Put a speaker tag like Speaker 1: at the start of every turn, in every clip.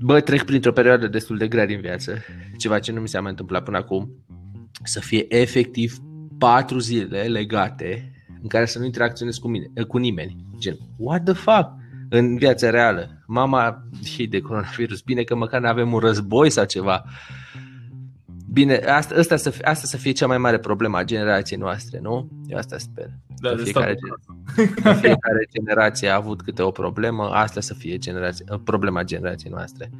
Speaker 1: bă, trec printr-o perioadă destul de grea din viață, ceva ce nu mi s-a mai întâmplat până acum, să fie efectiv patru zile legate în care să nu interacționez cu, mine, cu nimeni. Gen, what the fuck? În viața reală. Mama și de coronavirus. Bine că măcar nu avem un război sau ceva. Bine, asta, asta, să, fie, asta să fie cea mai mare problemă a generației noastre, nu? Eu asta sper.
Speaker 2: Da,
Speaker 1: Că
Speaker 2: de
Speaker 1: fiecare,
Speaker 2: stat.
Speaker 1: fiecare generație a avut câte o problemă, asta să fie generație, problema generației noastre.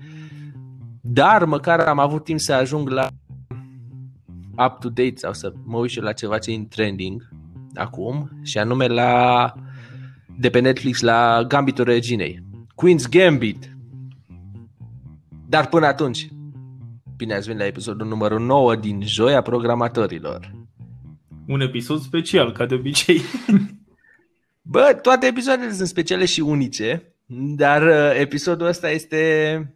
Speaker 1: Dar măcar am avut timp să ajung la up-to-date sau să mă uit și la ceva ce e în trending acum și anume la de pe Netflix la Gambitul Reginei. Queen's Gambit. Dar până atunci, bine ați venit la episodul numărul 9 din Joia Programatorilor.
Speaker 2: Un episod special, ca de obicei.
Speaker 1: Bă, toate episoadele sunt speciale și unice, dar uh, episodul ăsta este...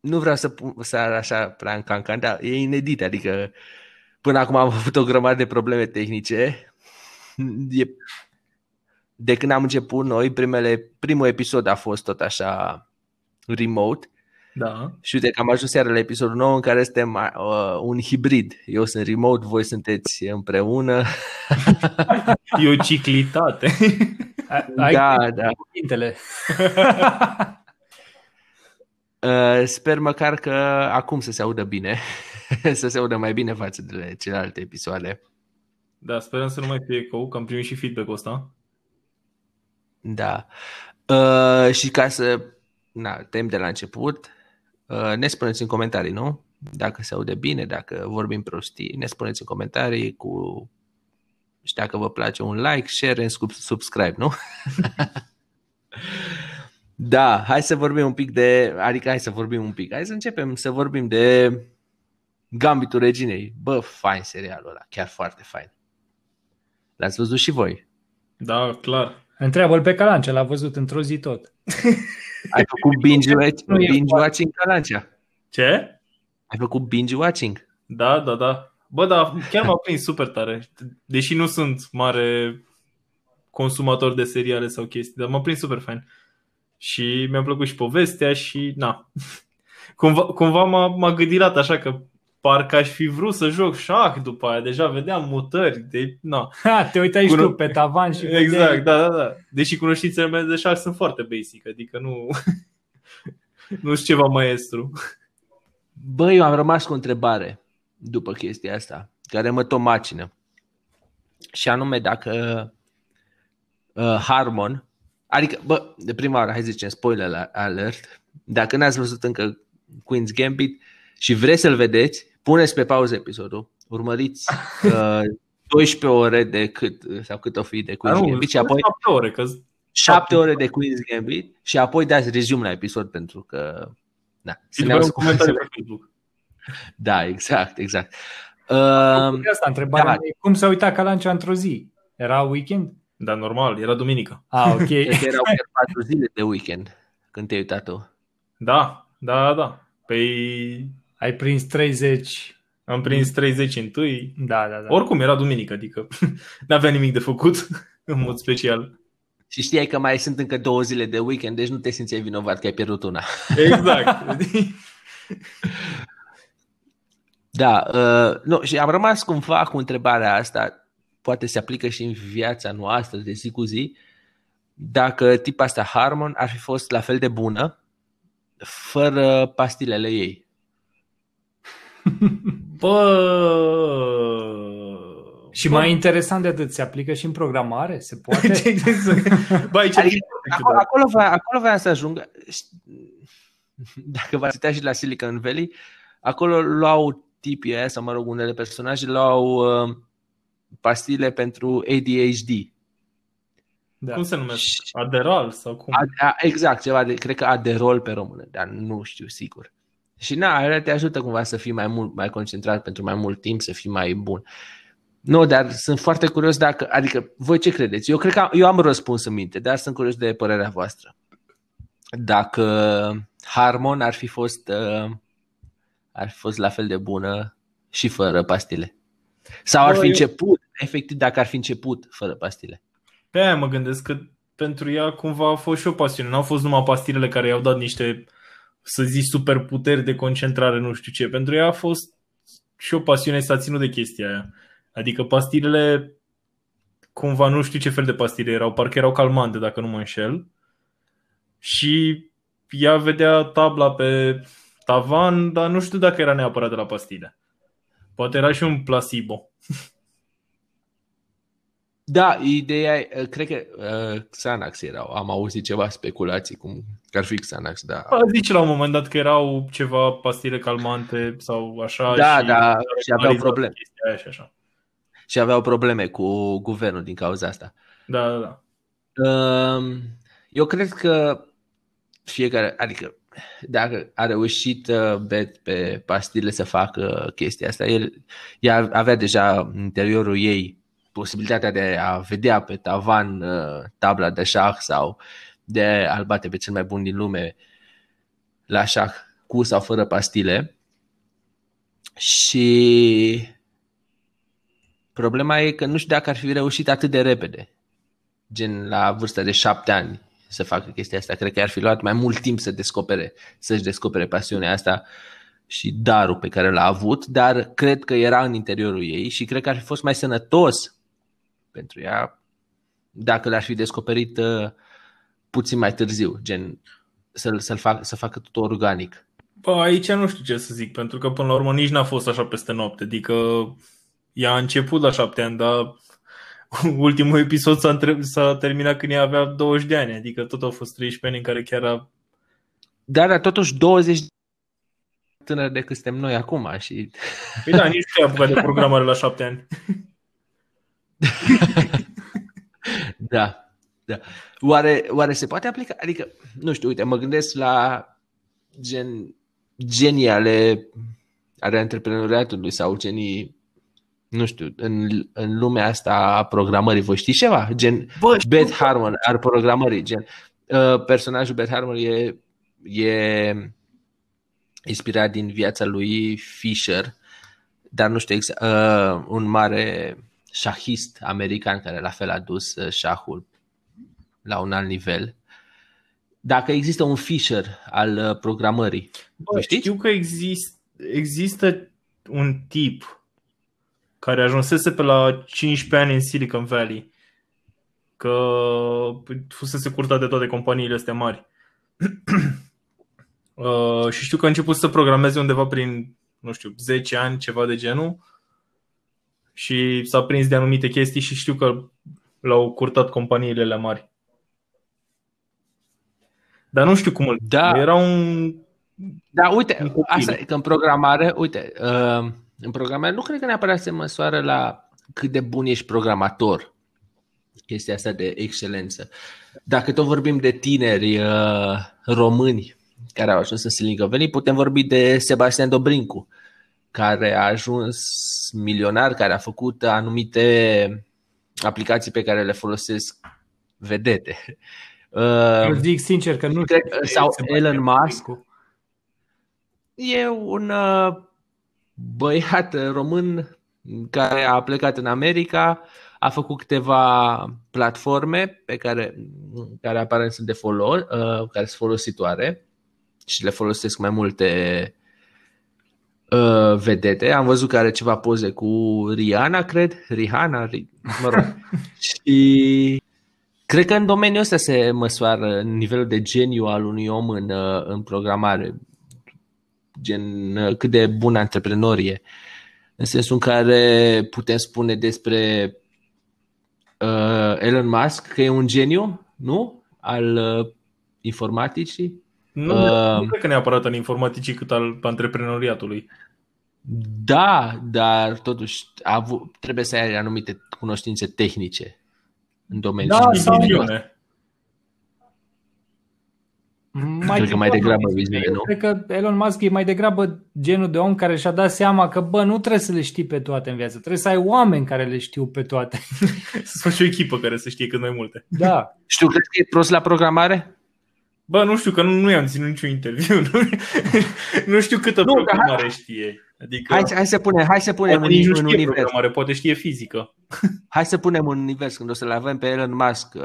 Speaker 1: Nu vreau să, pun, să ar așa prea în cancan, dar e inedit, adică până acum am avut o grămadă de probleme tehnice. E... De când am început noi, primele, primul episod a fost tot așa remote
Speaker 2: Da.
Speaker 1: și uite că am ajuns iar la episodul nou în care suntem uh, un hibrid. Eu sunt remote, voi sunteți împreună.
Speaker 2: E o ciclitate.
Speaker 3: Ai
Speaker 1: da,
Speaker 3: ai
Speaker 1: da.
Speaker 3: cuvintele.
Speaker 1: Uh, sper măcar că acum să se audă bine, să se audă mai bine față de celelalte episoade.
Speaker 2: Da, sperăm să nu mai fie ecou, că am primit și feedback-ul ăsta.
Speaker 1: Da. Uh, și ca să na, tem de la început, uh, ne spuneți în comentarii, nu? Dacă se aude bine, dacă vorbim prostii, ne spuneți în comentarii cu și dacă vă place un like, share and sub- subscribe, nu? da, hai să vorbim un pic de, adică hai să vorbim un pic, hai să începem să vorbim de Gambitul Reginei. Bă, fain serialul ăla, chiar foarte fain. L-ați văzut și voi?
Speaker 2: Da, clar.
Speaker 3: Întreabă-l pe Calanță, l-a văzut într-o zi tot.
Speaker 1: Ai făcut binge,
Speaker 3: Nu e
Speaker 1: binge watching Calancea?
Speaker 2: Ce?
Speaker 1: Ai făcut binge watching?
Speaker 2: Da, da, da. Bă, da, chiar m-a prins super tare. Deși nu sunt mare consumator de seriale sau chestii, dar m-a prins super fain. Și mi-a plăcut și povestea și, na, cumva, cumva m-a, m-a gândirat așa că parcă aș fi vrut să joc șah după aia, deja vedeam mutări, de, na.
Speaker 3: Ha, te uitai și
Speaker 2: Cuno-
Speaker 3: tu pe tavan și vedeai-
Speaker 2: Exact, da, da, da. Deși cunoștințele mele de șah sunt foarte basic, adică nu, nu sunt ceva maestru.
Speaker 1: Bă, eu am rămas cu o întrebare după chestia asta, care mă tot macină. Și anume dacă uh, Harmon, adică, bă, de prima oară, hai să zicem spoiler alert, dacă n-ați văzut încă Queen's Gambit și vreți să-l vedeți, puneți pe pauză episodul, urmăriți uh, 12 ore de cât, sau cât o fi de
Speaker 2: Dar
Speaker 1: Queen's
Speaker 2: nu,
Speaker 1: Gambit și apoi
Speaker 2: șapte ore, că
Speaker 1: 7 ore de Queen's Gambit și apoi dați rezume la episod pentru că da,
Speaker 2: și
Speaker 1: să ne
Speaker 2: după un
Speaker 1: auzi cum
Speaker 2: comentariu
Speaker 1: se-
Speaker 2: pe Facebook.
Speaker 1: Da, exact, exact.
Speaker 3: Um,
Speaker 1: Uh,
Speaker 3: asta, întrebarea
Speaker 1: da.
Speaker 3: mea e, cum s-a uitat Calancea într-o zi? Era weekend?
Speaker 2: Da, normal, era duminică.
Speaker 3: Ah, ok.
Speaker 1: cred că erau chiar patru zile de weekend când te-ai uitat tu.
Speaker 2: Da, da, da. Păi
Speaker 3: Ai prins 30.
Speaker 2: am prins 30 întâi.
Speaker 3: Da, da, da.
Speaker 2: Oricum era duminică, adică n-avea nimic de făcut în mod special.
Speaker 1: Și știai că mai sunt încă două zile de weekend, deci nu te simțeai vinovat că ai pierdut una.
Speaker 2: Exact.
Speaker 1: Da, uh, nu, și am rămas cumva cu întrebarea asta, poate se aplică și în viața noastră de zi cu zi, dacă tipa asta Harmon ar fi fost la fel de bună fără pastilele ei.
Speaker 2: Bă...
Speaker 3: Și mai interesant de atât, se aplică și în programare? Se poate?
Speaker 2: Bă, aici
Speaker 1: Adică,
Speaker 2: e
Speaker 1: acolo, acolo, vrea, acolo vrea să ajungă. Dacă v-ați uitat și la Silicon Valley, acolo luau tipii aia, sau mă rog, unele personaje luau uh, pastile pentru ADHD.
Speaker 3: Da.
Speaker 2: Cum se numește?
Speaker 1: Și-
Speaker 2: Aderal sau cum?
Speaker 1: A, a, exact, ceva de, cred că Aderol pe română, dar nu știu sigur. Și na, alea te ajută cumva să fii mai mult, mai concentrat pentru mai mult timp, să fii mai bun. Nu, dar sunt foarte curios dacă, adică, voi ce credeți? Eu cred că am, eu am un răspuns în minte, dar sunt curios de părerea voastră. Dacă Harmon ar fi fost, uh, ar fi fost la fel de bună și fără pastile. Sau ar
Speaker 2: Bă,
Speaker 1: fi
Speaker 2: eu-
Speaker 1: început, efectiv, dacă ar fi început fără pastile.
Speaker 2: Pe aia mă gândesc că pentru ea cumva a fost și o pasiune. N-au fost numai pastilele care i-au dat niște, să zici, superputeri de concentrare, nu știu ce. Pentru ea a fost și o pasiune s-a ținut de chestia aia. Adică pastilele, cumva nu știu ce fel de pastile erau, parcă erau calmante, dacă nu mă înșel. Și ea vedea tabla pe tavan, dar nu știu dacă era neapărat de la pastile. Poate era și un placebo.
Speaker 1: Da, ideea e, cred că uh, Xanax erau. Am auzit ceva speculații cum că ar fi Xanax, da.
Speaker 2: A zice la un moment dat că erau ceva pastile calmante sau așa.
Speaker 1: Da,
Speaker 2: și,
Speaker 1: da, și aveau probleme.
Speaker 2: Aia și, așa.
Speaker 1: și aveau probleme cu guvernul din cauza asta.
Speaker 2: Da, da, da.
Speaker 1: Uh, eu cred că fiecare, adică dacă a reușit uh, Bet pe pastile să facă chestia asta, el ea avea deja în interiorul ei posibilitatea de a vedea pe tavan uh, tabla de șah sau de a-l bate pe cel mai bun din lume la șah cu sau fără pastile. Și problema e că nu știu dacă ar fi reușit atât de repede, gen la vârsta de șapte ani să facă chestia asta. Cred că ar fi luat mai mult timp să descopere, să-și descopere pasiunea asta și darul pe care l-a avut, dar cred că era în interiorul ei și cred că ar fi fost mai sănătos pentru ea dacă l-ar fi descoperit uh, puțin mai târziu, gen să-l, să-l fac, să facă tot organic.
Speaker 2: Bă, aici nu știu ce să zic, pentru că până la urmă nici n-a fost așa peste noapte, adică ea a început la șapte ani, dar ultimul episod s-a, între... s-a terminat când ea avea 20 de ani, adică tot au fost 13 ani în care chiar a...
Speaker 1: Da, dar totuși 20 tânăr decât suntem noi acum și...
Speaker 2: Păi da, nici nu a apucat de programare la șapte ani.
Speaker 1: da, da. Oare, oare se poate aplica? Adică, nu știu, uite, mă gândesc la gen, genii ale, ale antreprenoriatului sau genii nu știu, în, în lumea asta a programării, voi știți ceva? Gen Bă, Beth Harmon al programării, gen uh, personajul Beth Harmon e, e inspirat din viața lui Fisher, dar nu știu exact, uh, un mare șahist american care la fel a dus uh, șahul la un alt nivel. Dacă există un Fisher al uh, programării,
Speaker 2: Bă, știu că exist, există un tip care ajunsese pe la 15 ani în Silicon Valley, că fusese curtat de toate companiile astea mari. uh, și știu că a început să programeze undeva prin, nu știu, 10 ani, ceva de genul, și s-a prins de anumite chestii și știu că l-au curtat companiile la mari. Dar nu știu cum îl...
Speaker 1: Da.
Speaker 2: Era un...
Speaker 1: Da, uite, un asta că în programare, uite, uh, în programare nu cred că neapărat se măsoară la cât de bun ești programator. Chestia asta de excelență. Dacă tot vorbim de tineri uh, români care au ajuns în Silicon Valley, putem vorbi de Sebastian Dobrincu, care a ajuns milionar, care a făcut anumite aplicații pe care le folosesc vedete.
Speaker 3: Uh, Eu zic sincer că nu
Speaker 1: cred, sau Elon Musk. E un uh, băiat român care a plecat în America, a făcut câteva platforme pe care, care aparent sunt de folos, uh, care sunt folositoare și le folosesc mai multe uh, vedete. Am văzut că are ceva poze cu Rihanna, cred. Rihanna, mă rog. și cred că în domeniul ăsta se măsoară nivelul de geniu al unui om în, uh, în programare gen uh, cât de bun antreprenor e. În sensul în care putem spune despre uh, Elon Musk că e un geniu, nu? Al uh, informaticii.
Speaker 2: Nu, uh, nu cred că neapărat al informaticii cât al antreprenoriatului.
Speaker 1: Da, dar totuși avut, trebuie să ai anumite cunoștințe tehnice în domeniul.
Speaker 2: Da, sau
Speaker 1: mai cred că mai degrabă viziune, nu?
Speaker 3: Cred că Elon Musk e mai degrabă genul de om care și-a dat seama că, bă, nu trebuie să le știi pe toate în viață, trebuie să ai oameni care le știu pe toate.
Speaker 2: să faci o echipă care să știe cât mai multe.
Speaker 3: Da.
Speaker 1: Știu, cred că e prost la programare?
Speaker 2: Bă, nu știu, că nu, nu i-am ținut niciun interviu. Nu, nu știu câtă nu, programare ha... știe. Adică
Speaker 1: Hai, hai să punem, hai să punem
Speaker 2: poate
Speaker 1: în,
Speaker 2: nici nu
Speaker 1: în
Speaker 2: știe
Speaker 1: univers.
Speaker 2: programare, poate știe fizică.
Speaker 1: Hai să punem un univers când o să-l avem pe Elon Musk uh,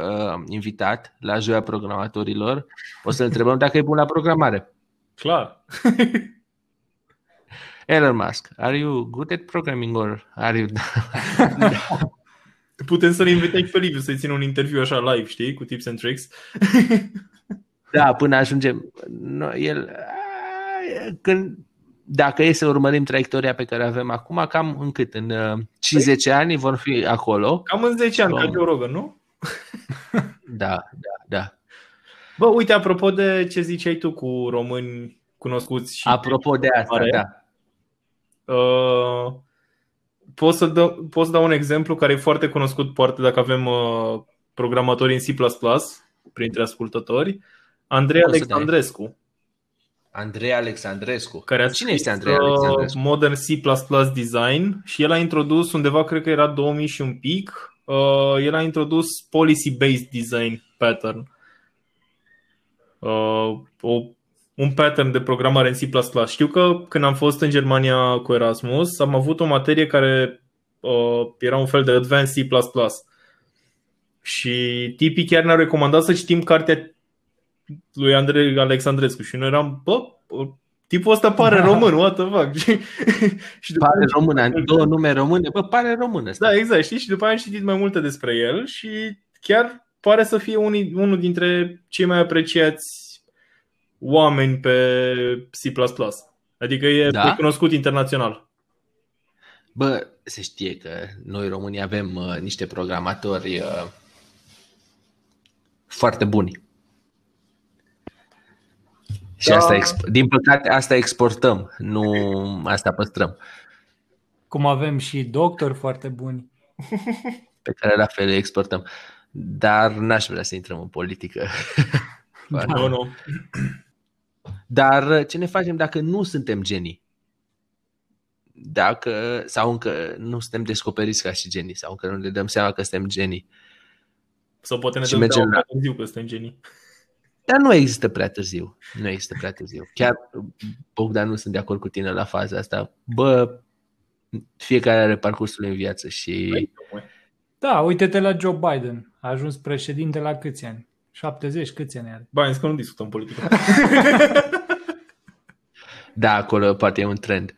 Speaker 1: invitat la joia programatorilor. O să-l întrebăm dacă e bun la programare.
Speaker 2: Clar.
Speaker 1: Elon Musk, are you good at programming or are you...
Speaker 2: Putem să-l invităm și pe Liviu să-i țină un interviu așa live, știi, cu tips and tricks.
Speaker 1: Da, până ajungem... No, el... Când, dacă e să urmărim traiectoria pe care o avem acum, cam în cât? În uh, 50 ani vor fi acolo.
Speaker 2: Cam în 10 ani, ca
Speaker 1: Doamne.
Speaker 2: Joe Rogan, nu?
Speaker 1: Da, da, da.
Speaker 2: Bă, uite, apropo de ce ziceai tu cu români cunoscuți și...
Speaker 1: Apropo de asta,
Speaker 2: Are?
Speaker 1: da.
Speaker 2: Uh, pot, să dă, pot să dau un exemplu care e foarte cunoscut, poate dacă avem uh, programatori în C++, printre ascultători. Andrei
Speaker 1: Poți să dai.
Speaker 2: Alexandrescu,
Speaker 1: Andrei Alexandrescu.
Speaker 2: care a
Speaker 1: Cine este
Speaker 2: scris,
Speaker 1: Andrei
Speaker 2: uh,
Speaker 1: Alexandrescu?
Speaker 2: Modern C++ Design și el a introdus undeva, cred că era 2000 și un pic, uh, el a introdus Policy-Based Design Pattern. Uh, o, un pattern de programare în C++. Știu că când am fost în Germania cu Erasmus, am avut o materie care uh, era un fel de Advanced C++. Și tipii chiar ne-au recomandat să citim cartea lui Andrei Alexandrescu și noi eram, bă, tipul ăsta pare român, what the fuck? și după
Speaker 1: Pare
Speaker 2: aia-
Speaker 1: română, am două nume române. Bă, pare român ăsta.
Speaker 2: da, exact, știi? Și după aia am citit mai multe despre el și chiar pare să fie unii, unul dintre cei mai apreciați oameni pe C++. Adică e
Speaker 1: Da?
Speaker 2: da? cunoscut internațional.
Speaker 1: Bă, se știe că noi românii avem uh, niște programatori uh, foarte buni. Și
Speaker 2: Da.
Speaker 1: asta, exp- din păcate, asta exportăm, nu asta păstrăm.
Speaker 3: Cum avem și doctori foarte buni.
Speaker 1: Pe care la fel le exportăm. Dar n-aș vrea să intrăm în politică.
Speaker 3: Da.
Speaker 2: Nu, nu.
Speaker 1: Dar uh, ce ne facem dacă nu suntem genii? Dacă, sau încă nu suntem descoperiți ca și genii, sau încă nu ne dăm seama că suntem genii.
Speaker 2: Sau poate ne
Speaker 1: Și
Speaker 2: dăm
Speaker 1: mergem
Speaker 2: seama
Speaker 1: la-
Speaker 2: prea târziu că suntem genii.
Speaker 1: Dar nu există prea târziu. Nu există prea târziu. Chiar, Bogdan, nu sunt de acord cu tine la faza asta. Bă, fiecare are parcursul în viață și...
Speaker 2: Păi,
Speaker 3: Da, uite-te la Joe Biden. A ajuns președinte la câți ani? 70, câți ani are?
Speaker 2: Ba, că nu discutăm politică.
Speaker 1: Da, acolo poate e un trend.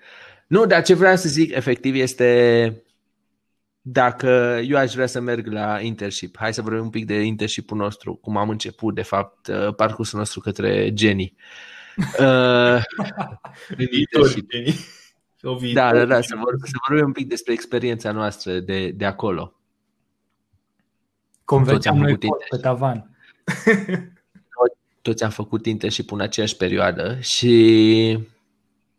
Speaker 1: Nu, dar ce vreau să zic efectiv este dacă eu aș vrea să merg la internship, hai să vorbim un pic de internship-ul nostru, cum am început, de fapt, uh, parcursul nostru către genii. Uh, în
Speaker 2: Viitori
Speaker 1: internship.
Speaker 2: genii. Sau
Speaker 1: Da,
Speaker 2: viitori
Speaker 1: da, da, să,
Speaker 2: genii.
Speaker 1: vor, să vorbim un pic despre experiența noastră de, de acolo.
Speaker 3: Cum
Speaker 1: Toți am
Speaker 3: vedeam noi
Speaker 1: făcut
Speaker 3: pot pe
Speaker 1: internship.
Speaker 3: tavan.
Speaker 1: Toți am făcut internship în aceeași perioadă și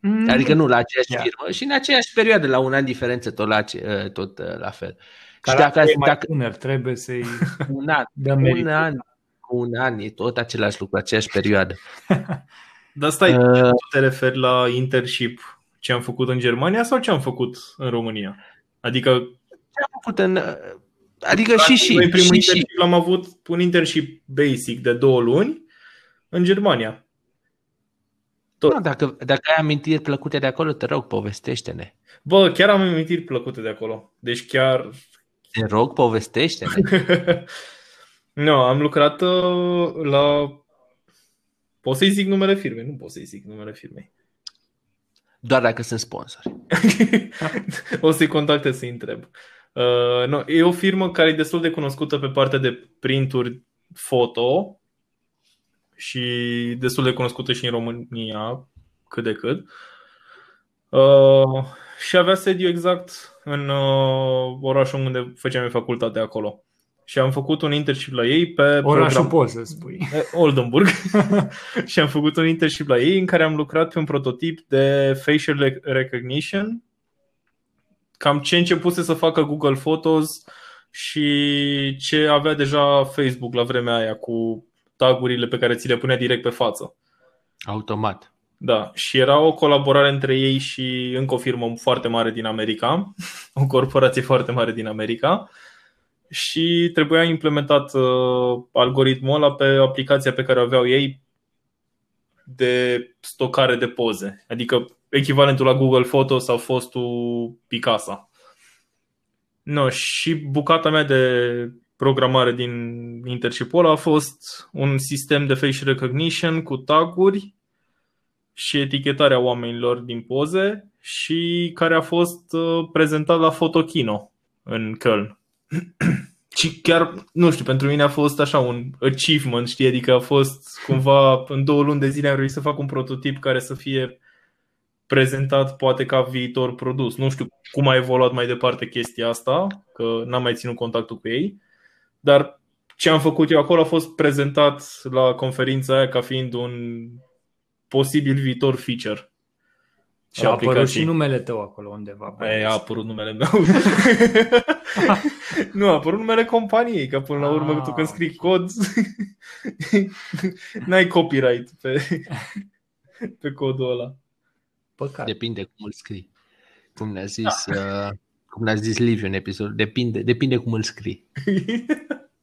Speaker 3: Mm,
Speaker 1: Adică nu la aceeași
Speaker 3: Ia.
Speaker 1: firmă și în aceeași perioadă, la un an diferență, tot la, ce- tot uh, la fel. Și
Speaker 3: Care
Speaker 1: dacă,
Speaker 3: e mai
Speaker 1: dacă
Speaker 3: tânăr, trebuie să-i
Speaker 1: un an,
Speaker 3: dăm
Speaker 1: un
Speaker 3: merit.
Speaker 1: an, un an e tot același lucru, aceeași perioadă.
Speaker 2: Dar stai,
Speaker 1: Uh,
Speaker 2: tu te referi la internship ce am făcut în Germania sau ce am făcut în România? Adică
Speaker 1: ce am făcut în... uh, Adică și și,
Speaker 2: noi primul
Speaker 1: și, și.
Speaker 2: internship l-am avut un internship basic de două luni în Germania. Tot.
Speaker 1: Nu, dacă, dacă ai amintiri plăcute de acolo, te rog, povestește-ne.
Speaker 2: Bă, chiar am amintiri plăcute de acolo. Deci chiar...
Speaker 1: Te rog, povestește-ne.
Speaker 2: nu, am lucrat uh, la... Pot să-i zic numele firmei? Nu pot să-i zic numele firmei.
Speaker 1: Doar dacă sunt sponsori.
Speaker 2: o să-i contactez să-i întreb. Uh, no, e o firmă care e destul de cunoscută pe partea de printuri foto și destul de cunoscută și în România, cât de cât. Uh, și avea sediu exact în uh, orașul unde făceam eu facultate acolo. Și am făcut un internship la ei pe
Speaker 3: Orașul
Speaker 2: program...
Speaker 3: poți să spui.
Speaker 2: Eh, Oldenburg și am făcut un internship la ei în care am lucrat pe un prototip de facial rec- recognition cam ce începuse să facă Google Photos și ce avea deja Facebook la vremea aia cu tagurile pe care ți le punea direct pe față.
Speaker 1: Automat.
Speaker 2: Da, și era o colaborare între ei și încă o firmă foarte mare din America, o corporație foarte mare din America și trebuia implementat uh, algoritmul ăla pe aplicația pe care o aveau ei de stocare de poze. Adică echivalentul la Google Photos au fost un Picasa. No, și bucata mea de programare din internship a fost un sistem de face recognition cu taguri și etichetarea oamenilor din poze și care a fost uh, prezentat la Photokino în Köln. și chiar, nu știu, pentru mine a fost așa un achievement, știi, adică a fost cumva în două luni de zile am reușit să fac un prototip care să fie prezentat poate ca viitor produs. Nu știu cum a evoluat mai departe chestia asta, că n-am mai ținut contactul cu ei, dar ce am făcut eu acolo a fost prezentat la conferința aia ca fiind un posibil viitor feature.
Speaker 3: Și a apărut și numele tău acolo undeva.
Speaker 2: E, a apărut numele meu. nu, a apărut numele companiei, că până la urmă ah, tu când scrii cod n-ai copyright pe, pe codul ăla.
Speaker 1: Păcat. Depinde cum îl scrii. Cum ne-a zis, da. uh, cum ne-a zis Liviu în episod, depinde, depinde cum îl scrii.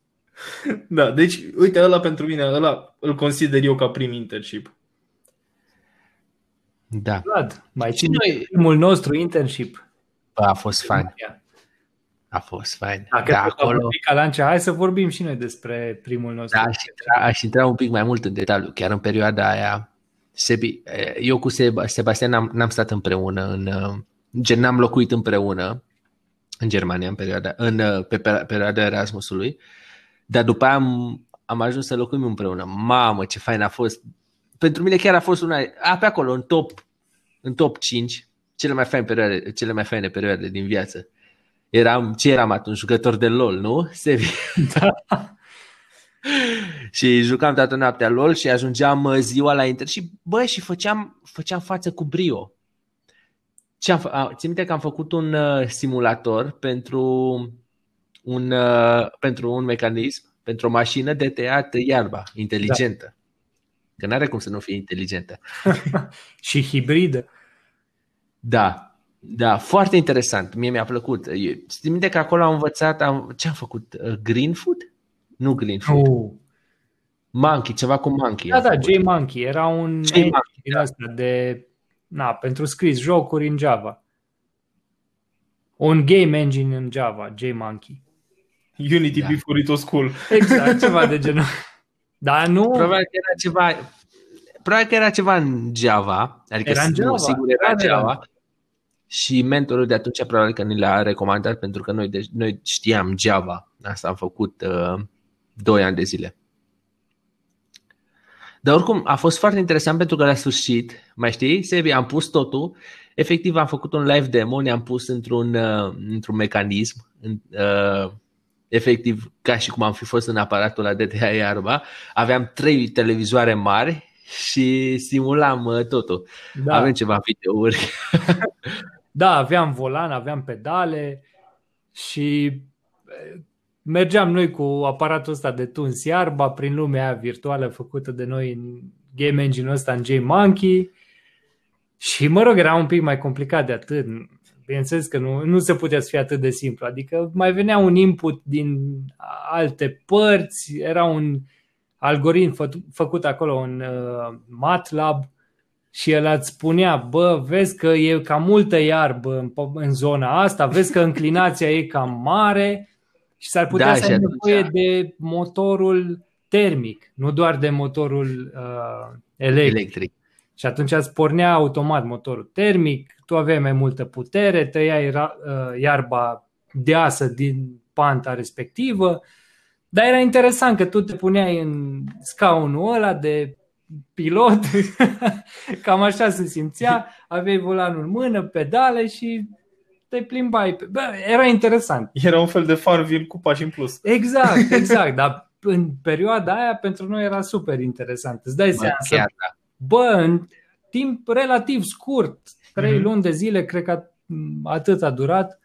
Speaker 2: da, deci, uite, ăla pentru mine, ăla îl consider eu ca prim internship.
Speaker 1: Da.
Speaker 3: Vlad, mai și noi... primul nostru internship.
Speaker 1: A fost fain. A fost fain.
Speaker 3: Da, da acolo... Calancea, hai să vorbim și noi despre primul nostru.
Speaker 1: Da, aș intra, aș intra un pic mai mult în detaliu. Chiar în perioada aia, Sebi, eu cu Sebastian n-am, n-am stat împreună, în, gen n-am locuit împreună în Germania în perioada, în, pe perioada Erasmusului, dar după aia am, am ajuns să locuim împreună. Mamă, ce fain a fost! Pentru mine chiar a fost una, a, pe acolo, în top, în top 5, cele mai faine perioade, cele mai faine perioade din viață. Eram, ce eram atunci? Jucător de LOL, nu? Sevi. Da. și jucam toată noaptea LOL și ajungeam uh, ziua la Inter și bă, și făceam, făceam față cu brio. Ce am, a, țin minte că am făcut un uh, simulator pentru un, uh, pentru un mecanism, pentru o mașină de tăiat iarba inteligentă. Da. Că n-are cum să nu fie inteligentă.
Speaker 3: și hibridă.
Speaker 1: Da, da, foarte interesant. Mie mi-a plăcut. Țin minte că acolo am învățat, am, ce am făcut? Green Food? Nu Green Food. Uh. Monkey, ceva cu Monkey.
Speaker 3: Da, da, J-Monkey. Era un J-Monkey, din da. asta de, na, pentru scris jocuri în Java. Un game engine în Java, J-Monkey.
Speaker 2: Unity da. before it was cool.
Speaker 3: Exact, ceva de genul. Dar nu...
Speaker 1: Probabil că era ceva, probabil că era ceva în Java, adică era în Java. Nu, sigur era în Java. Era. Și mentorul de atunci probabil că ni l-a recomandat pentru că noi, de, noi știam Java. Asta am făcut uh, 2 ani de zile. Dar oricum a fost foarte interesant pentru că la sfârșit, mai știi, Sebi, am pus totul, efectiv am făcut un live demo, ne-am pus într-un, uh, într-un mecanism, în, uh, efectiv ca și cum am fi fost în aparatul la DTA Iarba, aveam trei televizoare mari și simulam uh, totul. Da. Avem ceva videouri.
Speaker 3: da, aveam volan, aveam pedale și uh, mergeam noi cu aparatul ăsta de tuns iarba prin lumea virtuală făcută de noi în game engine-ul ăsta în J-Monkey și mă rog, era un pic mai complicat de atât. Bineînțeles că nu, nu se putea să fie atât de simplu. Adică mai venea un input din alte părți, era un algoritm fă, făcut acolo în uh, MATLAB și el îți spunea, bă, vezi că e cam multă iarbă în, în zona asta, vezi că înclinația e cam mare și s-ar putea da, să ai nevoie de motorul termic, nu doar de motorul uh, electric. electric. Și atunci îți pornea automat motorul termic, tu aveai mai multă putere, tăiai uh, iarba deasă din panta respectivă, dar era interesant că tu te puneai în scaunul ăla de pilot, cam așa se simțea, aveai volanul în mână, pedale și te plimbai. Bă, era interesant.
Speaker 2: Era un fel de Farville cu pași în plus.
Speaker 3: Exact, exact, dar în perioada aia pentru noi era super interesant. Îți dai seama să, da. bă, în timp relativ scurt, trei mm-hmm. luni de zile, cred că atât a durat,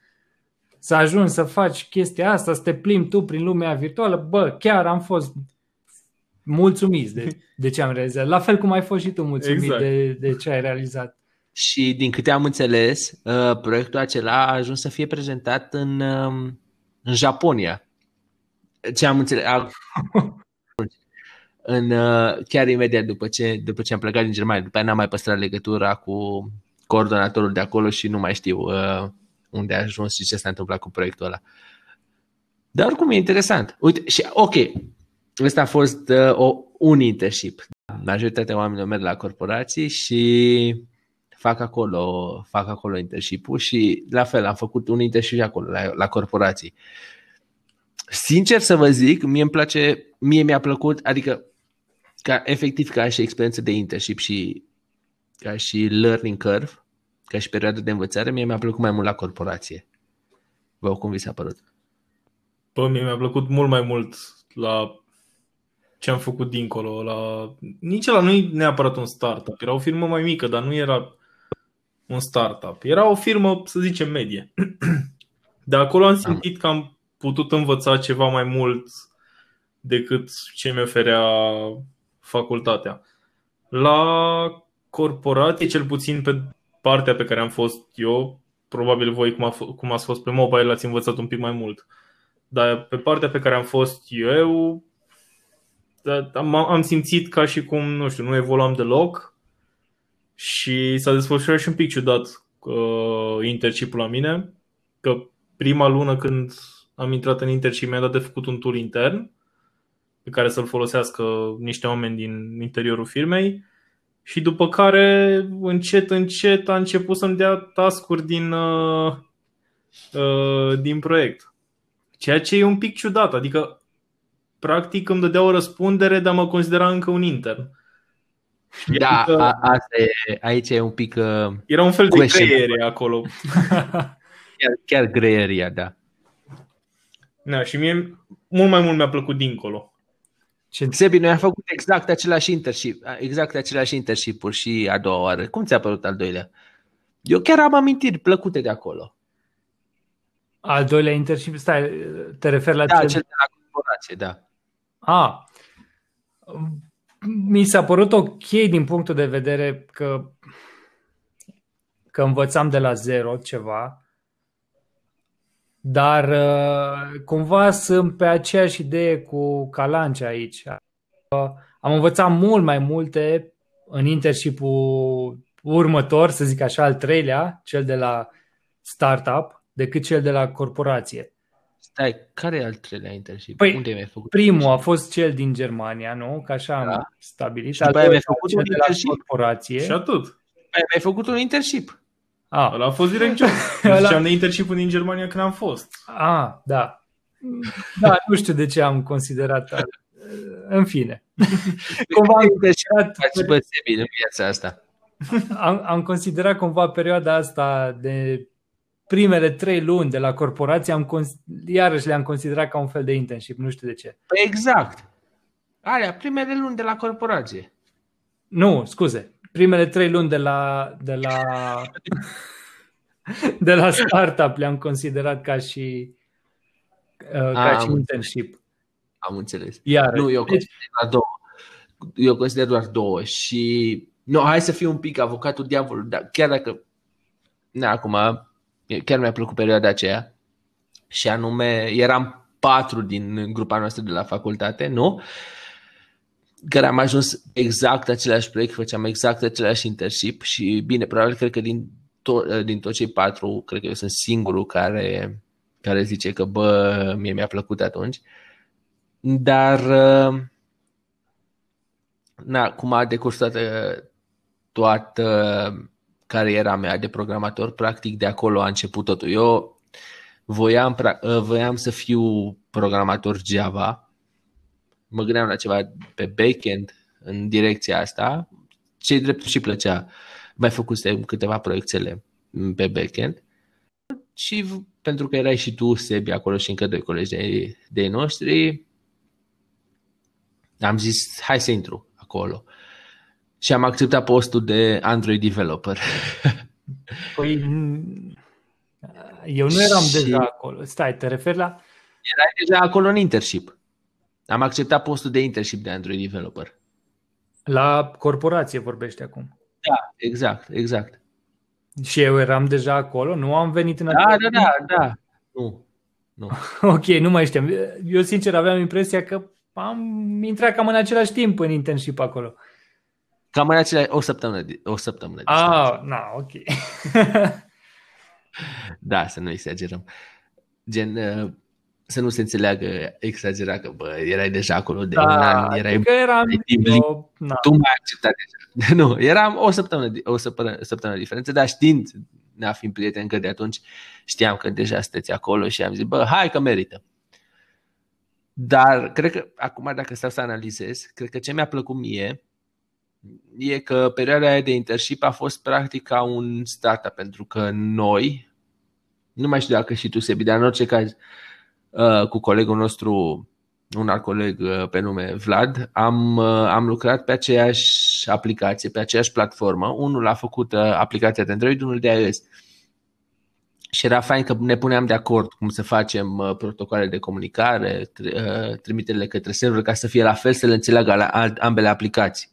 Speaker 3: să ajungi să faci chestia asta, să te plimbi tu prin lumea virtuală, bă, chiar am fost mulțumiți de, de ce am realizat. La fel cum ai fost și tu mulțumit exact. de, de ce ai realizat.
Speaker 1: Și din câte am înțeles, uh, proiectul acela a ajuns să fie prezentat în, um, în Japonia. Ce am înțeles, în, uh, chiar imediat după ce, după ce am plecat din Germania. După aia n-am mai păstrat legătura cu, coordonatorul de acolo și nu mai știu uh, unde a ajuns și ce s-a întâmplat cu proiectul ăla. Dar oricum e interesant. Uite, și ok, ăsta a fost uh, o, un internship. Majoritatea oamenilor merg la corporații și fac acolo, fac acolo internship și la fel am făcut un internship și acolo, la, la corporații. Sincer să vă zic, mie îmi place, mie mi-a plăcut, adică ca efectiv ca și experiență de internship și ca și learning curve, ca și perioadă de învățare, mie mi-a plăcut mai mult la corporație. Vă cum vi s-a părut?
Speaker 2: Bă, mie mi-a plăcut mult mai mult la ce am făcut dincolo. La... Nici la nu e neapărat un startup. Era o firmă mai mică, dar nu era un startup. Era o firmă, să zicem, medie. De acolo am simțit că am putut învăța ceva mai mult decât ce mi oferea facultatea. La corporație, cel puțin pe partea pe care am fost eu, probabil voi cum, a f- cum ați fost pe mobile ați învățat un pic mai mult. Dar pe partea pe care am fost eu, da, am, am simțit ca și cum, nu știu, nu evoluam deloc și s-a desfășurat și un pic ciudat uh, internship la mine, că prima lună când am intrat în internship mi-a dat de făcut un tool intern pe care să-l folosească niște oameni din interiorul firmei și după care încet, încet a început să-mi dea tascuri din, uh, uh, din proiect. Ceea ce e un pic ciudat, adică practic îmi dădea o răspundere, dar mă considera încă un intern.
Speaker 1: Da,
Speaker 2: adică,
Speaker 1: a, asta e, aici e un pic... Uh,
Speaker 2: era un fel de
Speaker 1: question.
Speaker 2: creiere acolo.
Speaker 1: chiar, chiar greieria, da.
Speaker 2: Da, și mie mult mai mult mi-a plăcut dincolo.
Speaker 3: Ce...
Speaker 1: Sebi, noi am făcut exact același internship, exact același internship și a doua oară. Cum ți-a părut al doilea? Eu chiar am amintiri plăcute de acolo.
Speaker 3: Al doilea internship, stai, te referi la
Speaker 1: Da,
Speaker 3: cel...
Speaker 1: cel de la corporație, da.
Speaker 3: A, mi s-a părut ok din punctul de vedere că, că învățam de la zero ceva, dar uh, cumva sunt pe aceeași idee cu Calanci aici. Uh, Am învățat mult mai multe în internship-ul următor, să zic așa, al treilea, cel de la startup, decât cel de la corporație.
Speaker 1: Stai, care e al treilea internship?
Speaker 3: Păi,
Speaker 1: Unde mi-ai făcut?
Speaker 3: Primul a fost cel din Germania, nu? Că așa
Speaker 1: Da.
Speaker 3: am stabilit.
Speaker 1: Și
Speaker 3: Al
Speaker 1: după aia
Speaker 3: doilea
Speaker 1: mi-ai făcut
Speaker 3: cel
Speaker 1: un
Speaker 3: de la
Speaker 1: internship?
Speaker 3: corporație.
Speaker 2: Și atât.
Speaker 1: Păi, mi-ai făcut un internship.
Speaker 3: A,
Speaker 2: Ăla a fost direct job.
Speaker 3: Ăla-
Speaker 2: Ziceam de internship din Germania când am fost.
Speaker 3: a, da. Da, nu știu de ce am considerat. a- În fine. Cumva am considerat,
Speaker 1: Faci pe Sebi în viața asta.
Speaker 3: am, am considerat cumva perioada asta de primele trei luni de la corporație, am cons- iarăși le-am considerat ca un fel de internship, nu știu de ce.
Speaker 1: Păi exact. Alea, primele luni de la corporație.
Speaker 3: Nu, scuze. Primele trei luni de la, de la, de la startup le-am considerat ca și, uh, ca
Speaker 1: Am
Speaker 3: și internship.
Speaker 1: Am înțeles.
Speaker 3: Iar,
Speaker 1: Nu, eu
Speaker 3: deci,
Speaker 1: consider doar două. Eu consider doar două și... Nu, hai să fiu un pic avocatul diavolului, dar chiar dacă... Na, acum, chiar mi-a plăcut perioada aceea și anume, eram patru din grupa noastră de la facultate, nu? Care am ajuns exact același proiect, făceam exact același internship și bine, probabil cred că din, to- din toți cei patru, cred că eu sunt singurul care, care zice că bă, mie mi-a plăcut atunci. Dar uh, na, cum a decurs toată, toată cariera mea de programator, practic de acolo a început totul. Eu voiam, pra- uh, voiam să fiu programator Java, mă gândeam la ceva pe backend în direcția asta, ce drept și plăcea. Mai făcusem câteva proiectele pe backend și v- pentru că erai și tu, Sebi, acolo și încă doi colegi de, de noștri, am zis, hai să intru acolo. Și am acceptat postul de Android developer.
Speaker 3: Păi, m, eu nu eram
Speaker 1: Și-
Speaker 3: deja acolo. Stai, te referi la...
Speaker 1: Erai deja acolo în internship. Am acceptat postul de internship de Android developer.
Speaker 3: La corporație vorbește acum.
Speaker 1: Da, exact, exact.
Speaker 3: Și eu eram deja acolo, nu am venit în
Speaker 1: Da,
Speaker 3: acel-
Speaker 1: da, da, da. Nu. Nu.
Speaker 3: Ok, nu mai știam. Eu sincer aveam impresia că am intrat cam în același timp în internship acolo.
Speaker 1: Cam în acelea o săptămână, o săptămână
Speaker 3: Ah, na, ok.
Speaker 1: da, să nu exagerăm. Gen, uh, să nu se înțeleagă exagerat că bă, erai deja acolo de
Speaker 3: da,
Speaker 1: un an, erai
Speaker 3: că eram
Speaker 1: eu, na. tu m-ai acceptat deja. nu, eram o săptămână, o săptămână, săptămână diferență, dar știind, ne fiind prieteni că de atunci, știam că deja sunteți acolo și am zis, bă, hai că merită. Dar cred că, acum dacă stau să analizez, cred că ce mi-a plăcut mie e că perioada aia de internship a fost practic ca un startup, pentru că noi, nu mai știu dacă și tu, Sebi, dar în orice caz, uh, cu colegul nostru, un alt coleg uh, pe nume Vlad, am, uh, am lucrat pe aceeași aplicație, pe aceeași platformă. Unul a făcut aplicația de Android, unul de iOS. Și era fain că ne puneam de acord cum să facem protocoale de comunicare, trimiterile către server ca să fie la fel, să le înțeleagă ambele aplicații.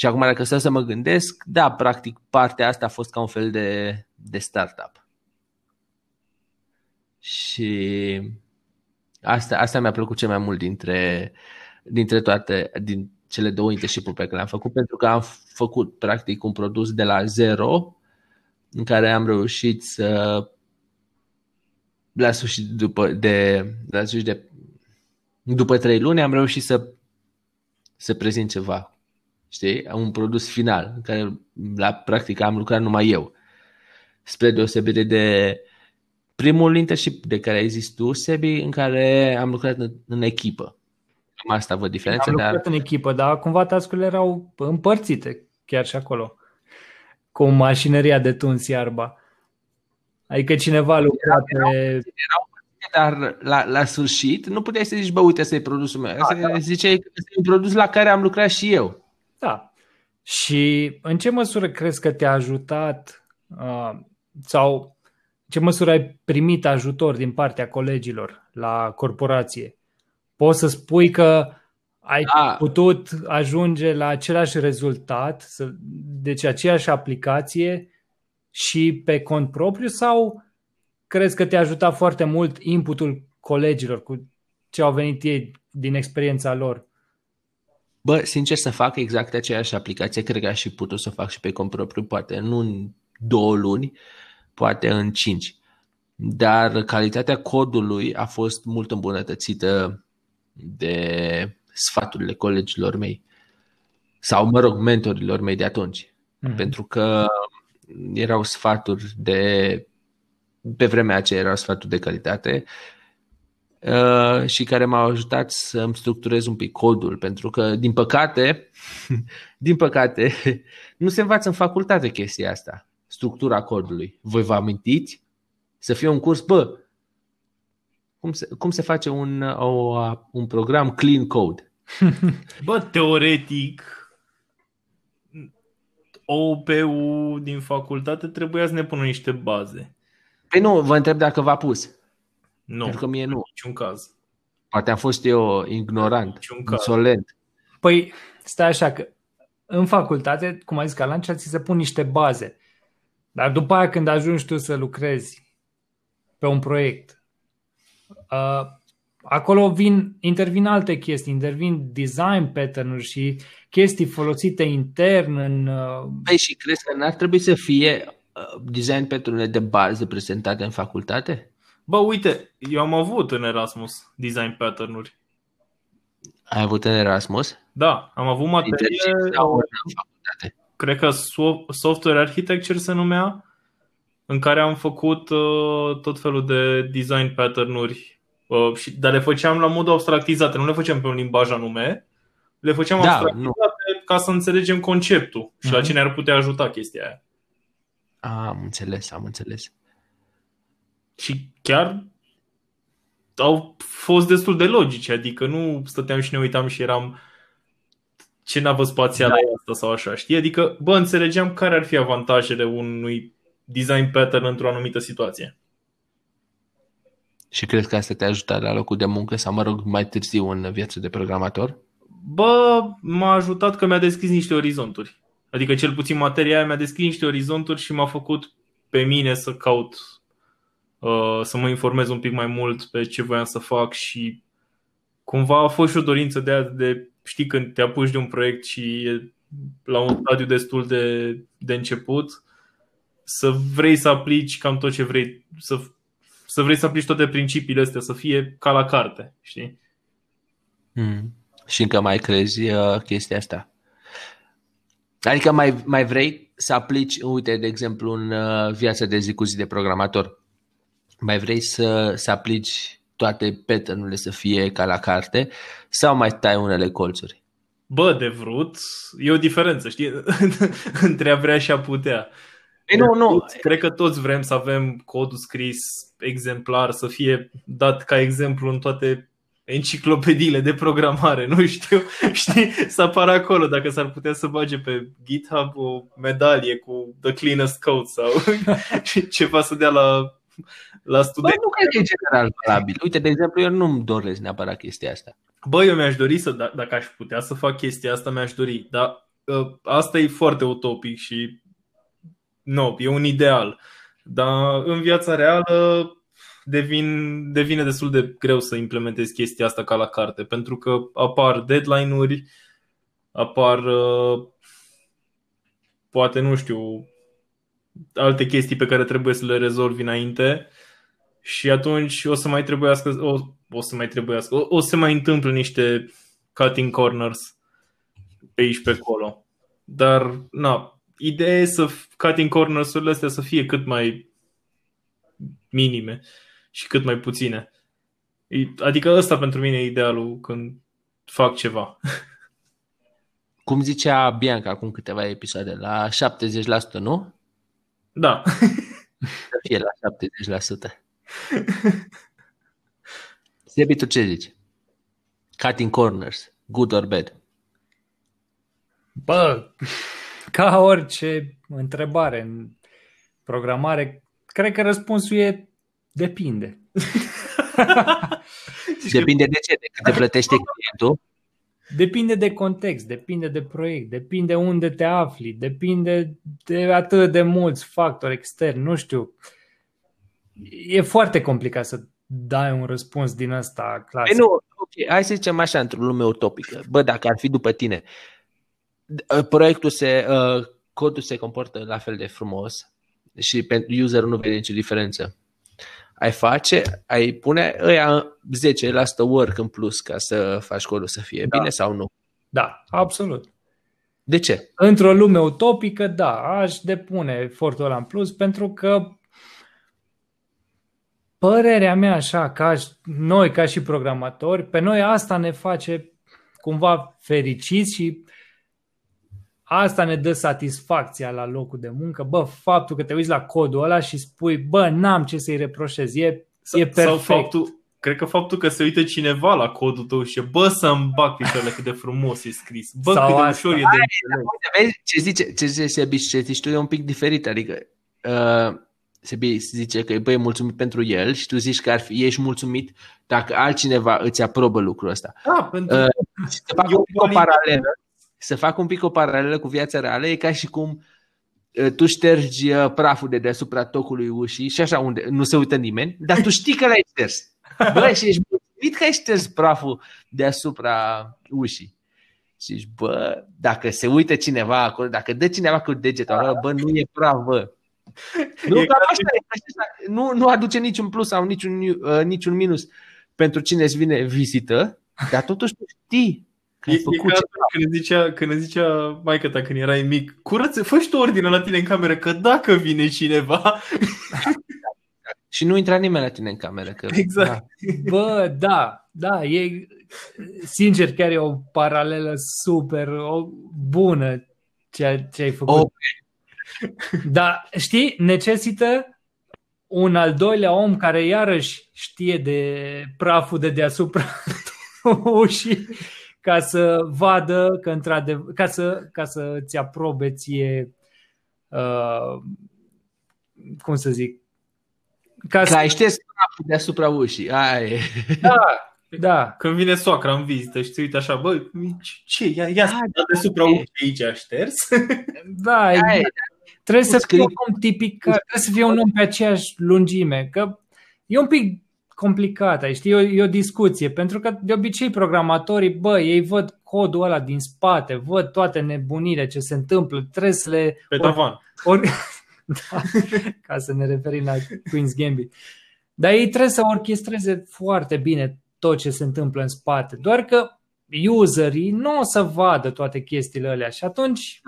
Speaker 1: Și acum dacă stau să mă gândesc, da, practic partea asta a fost ca un fel de, de startup. Și asta, asta mi-a plăcut cel mai mult dintre, dintre toate, din cele două internship pe care le-am făcut, pentru că am făcut practic un produs de la zero în care am reușit să la sfârșit după de, la sfârșit de după trei luni am reușit să să prezint ceva știi? Un produs final, în care la practic am lucrat numai eu. Spre deosebire de primul internship de care ai zis tu, Sebi, în care am lucrat în, în echipă. Cam asta văd diferența.
Speaker 3: Am lucrat dar... în echipă, dar cumva tascurile erau împărțite chiar și acolo. Cu mașineria de tuns iarba. Adică cineva lucra pe... Erau,
Speaker 1: dar la, la sfârșit nu puteai să zici, bă, uite, asta e produsul meu. Asta da, da. ziceai că este un produs la care am lucrat și eu.
Speaker 3: Da. Și în ce măsură crezi că te-a ajutat uh, sau în ce măsură ai primit ajutor din partea colegilor la corporație? Poți să spui că ai da. putut ajunge la același rezultat, deci aceeași aplicație și pe cont propriu sau crezi că te-a ajutat foarte mult inputul colegilor cu ce au venit ei din experiența lor?
Speaker 1: Bă, sincer să fac exact aceeași aplicație, cred că aș fi putut să o fac și pe cont propriu, poate nu în două luni, poate în cinci. Dar calitatea codului a fost mult îmbunătățită de sfaturile colegilor mei sau, mă rog, mentorilor mei de atunci. Mm-hmm. Pentru că erau sfaturi de pe vremea aceea erau sfaturi de calitate Uh, și care m-au ajutat să îmi structurez un pic codul, pentru că, din păcate, din păcate, nu se învață în facultate chestia asta, structura codului. Voi vă amintiți? Să fie un curs, bă, cum se, cum se face un, o, un program clean code?
Speaker 2: Bă, teoretic, OPU din facultate trebuia să ne pună niște baze.
Speaker 1: Păi nu, vă întreb dacă v-a pus.
Speaker 2: Nu.
Speaker 1: Pentru că mie nu.
Speaker 2: Niciun caz.
Speaker 1: Poate am fost eu ignorant, insolent.
Speaker 3: Păi, stai așa că în facultate, cum ai zis Calancea, ți se pun niște baze. Dar după aia când ajungi tu să lucrezi pe un proiect, uh, acolo vin, intervin alte chestii, intervin design pattern-uri și chestii folosite intern în... Uh...
Speaker 1: Păi și crezi că n-ar trebui să fie uh, design pattern de bază prezentate în facultate?
Speaker 2: Bă, uite, eu am avut în Erasmus design pattern-uri.
Speaker 1: Ai avut în Erasmus?
Speaker 2: Da, am avut materie... Cred că Software Architecture se numea, în care am făcut uh, tot felul de design pattern-uri, uh, și, dar le făceam la modul abstractizate, nu le făceam pe un limbaj anume, le făceam da, abstractizate nu. ca să înțelegem conceptul și mm-hmm. la mhm. cine ar putea ajuta chestia aia.
Speaker 1: Am înțeles, am înțeles.
Speaker 2: Și chiar au fost destul de logice, adică nu stăteam și ne uitam și eram ce navă spațială da. e asta sau așa, știi? Adică, bă, înțelegeam care ar fi avantajele unui design pattern într-o anumită situație.
Speaker 1: Și crezi că asta te-a ajutat la locul de muncă sau, mă rog, mai târziu în viața de programator?
Speaker 2: Bă, m-a ajutat că mi-a deschis niște orizonturi. Adică cel puțin materia aia mi-a deschis niște orizonturi și m-a făcut pe mine să caut Uh, să mă informez un pic mai mult pe ce voiam să fac și cumva a fost și o dorință de, a, de știi când te apuci de un proiect și e la un stadiu destul de, de început să vrei să aplici cam tot ce vrei, să, să vrei să aplici toate principiile astea, să fie ca la carte, știi?
Speaker 1: Mm. Și încă mai crezi uh, chestia asta? Adică mai, mai vrei să aplici, uite, de exemplu, în uh, viața de zi cu zi de programator, mai vrei să, să aplici toate pattern să fie ca la carte sau mai tai unele colțuri?
Speaker 2: Bă, de vrut, e o diferență, știi, între a vrea și a putea.
Speaker 1: Ei, nu, nu.
Speaker 2: Cred că toți vrem să avem codul scris exemplar, să fie dat ca exemplu în toate enciclopediile de programare, nu știu, știi, să apară acolo dacă s-ar putea să bage pe GitHub o medalie cu the cleanest code sau ceva să dea la la studenți.
Speaker 1: Bă, nu cred că e general valabil. Uite, de exemplu, eu nu-mi doresc neapărat chestia asta.
Speaker 2: Bă, eu mi-aș dori să, d- dacă aș putea să fac chestia asta, mi-aș dori. Dar uh, asta e foarte utopic și nu, e un ideal. Dar în viața reală devin, devine destul de greu să implementezi chestia asta ca la carte, pentru că apar deadline-uri, apar uh, poate, nu știu, alte chestii pe care trebuie să le rezolvi înainte și atunci o să mai trebuiască, o, o să mai trebuiască, o, o să mai întâmplă niște cutting corners pe aici pe acolo. Dar, na, ideea e să cutting corners-urile astea să fie cât mai minime și cât mai puține. Adică ăsta pentru mine e idealul când fac ceva.
Speaker 1: Cum zicea Bianca acum câteva episoade, la 70%, nu?
Speaker 2: Da.
Speaker 1: Să fie la 70%. Sebi, tu ce zici? Cutting corners, good or bad?
Speaker 3: Bă, ca orice întrebare în programare, cred că răspunsul e depinde.
Speaker 1: depinde de ce? De cât te plătește clientul?
Speaker 3: Depinde de context, depinde de proiect, depinde unde te afli, depinde de atât de mulți factori externi, nu știu. E foarte complicat să dai un răspuns din ăsta clasic.
Speaker 1: Păi nu, okay, hai să zicem așa, într-o lume utopică. Bă, dacă ar fi după tine, ă, proiectul se, ă, codul se comportă la fel de frumos și pentru userul nu vede nicio diferență ai face, ai pune ăia 10% work în plus ca să faci codul să fie da. bine sau nu?
Speaker 3: Da, absolut.
Speaker 1: De ce?
Speaker 3: Într-o lume utopică, da, aș depune efortul ăla în plus pentru că părerea mea așa, ca noi ca și programatori, pe noi asta ne face cumva fericiți și asta ne dă satisfacția la locul de muncă. Bă, faptul că te uiți la codul ăla și spui, bă, n-am ce să-i reproșez, e, e perfect. Sau
Speaker 2: faptul, cred că faptul că se uită cineva la codul tău și bă să-mi bag picioarele cât de frumos e scris. Bă, Sau cât de ușor e de înțeles.
Speaker 1: Ce zice, ce zice Sebi ce zici tu e un pic diferit, adică uh, Sebi zice că băi, e mulțumit pentru el și tu zici că ar fi, ești mulțumit dacă altcineva îți aprobă lucrul ăsta.
Speaker 2: Da, pentru uh,
Speaker 1: să fac o paralelă să fac un pic o paralelă cu viața reală, e ca și cum uh, tu ștergi uh, praful de deasupra tocului ușii și așa unde nu se uită nimeni, dar tu știi că l-ai șters. Bă, și ești mulțumit că ai șters praful deasupra ușii. Și zici, bă, dacă se uită cineva acolo, dacă dă cineva cu degetul acolo, bă, nu e praf, bă. Nu, e așa, așa, nu, nu aduce niciun plus sau niciun, uh, niciun minus pentru cine îți vine vizită, dar totuși tu știi
Speaker 2: Că e, făcut e ca când zicea, când zicea maica ta când erai mic, curăță, fă tu ordine la tine în cameră, că dacă vine cineva...
Speaker 1: Și nu intra nimeni la tine în cameră. Că,
Speaker 2: exact. Da.
Speaker 3: Bă, da, da, e, sincer, chiar e o paralelă super o, bună ce, ce ai făcut. Okay. Dar, știi, necesită un al doilea om care iarăși știe de praful de deasupra ușii ca să vadă că într-adevăr, ca să, ca să ți aprobe ție, uh, cum să zic,
Speaker 1: ca, să... ai șters deasupra ușii. Ai.
Speaker 3: Da, da.
Speaker 2: Când vine soacra în vizită și ți uite așa, bă, ce, ia, ia da, da, deasupra ușii aici a șters?
Speaker 3: Da, Ai, trebuie să fie un om tipic, trebuie să fie un om pe aceeași lungime, că e un pic complicată, știi, e o, e o discuție, pentru că de obicei programatorii, bă, ei văd codul ăla din spate, văd toate nebunile ce se întâmplă, trebuie să le...
Speaker 2: Pe tavan.
Speaker 3: Ori, da, ca să ne referim la Queen's Gambit. Dar ei trebuie să orchestreze foarte bine tot ce se întâmplă în spate. Doar că userii nu o să vadă toate chestiile alea și atunci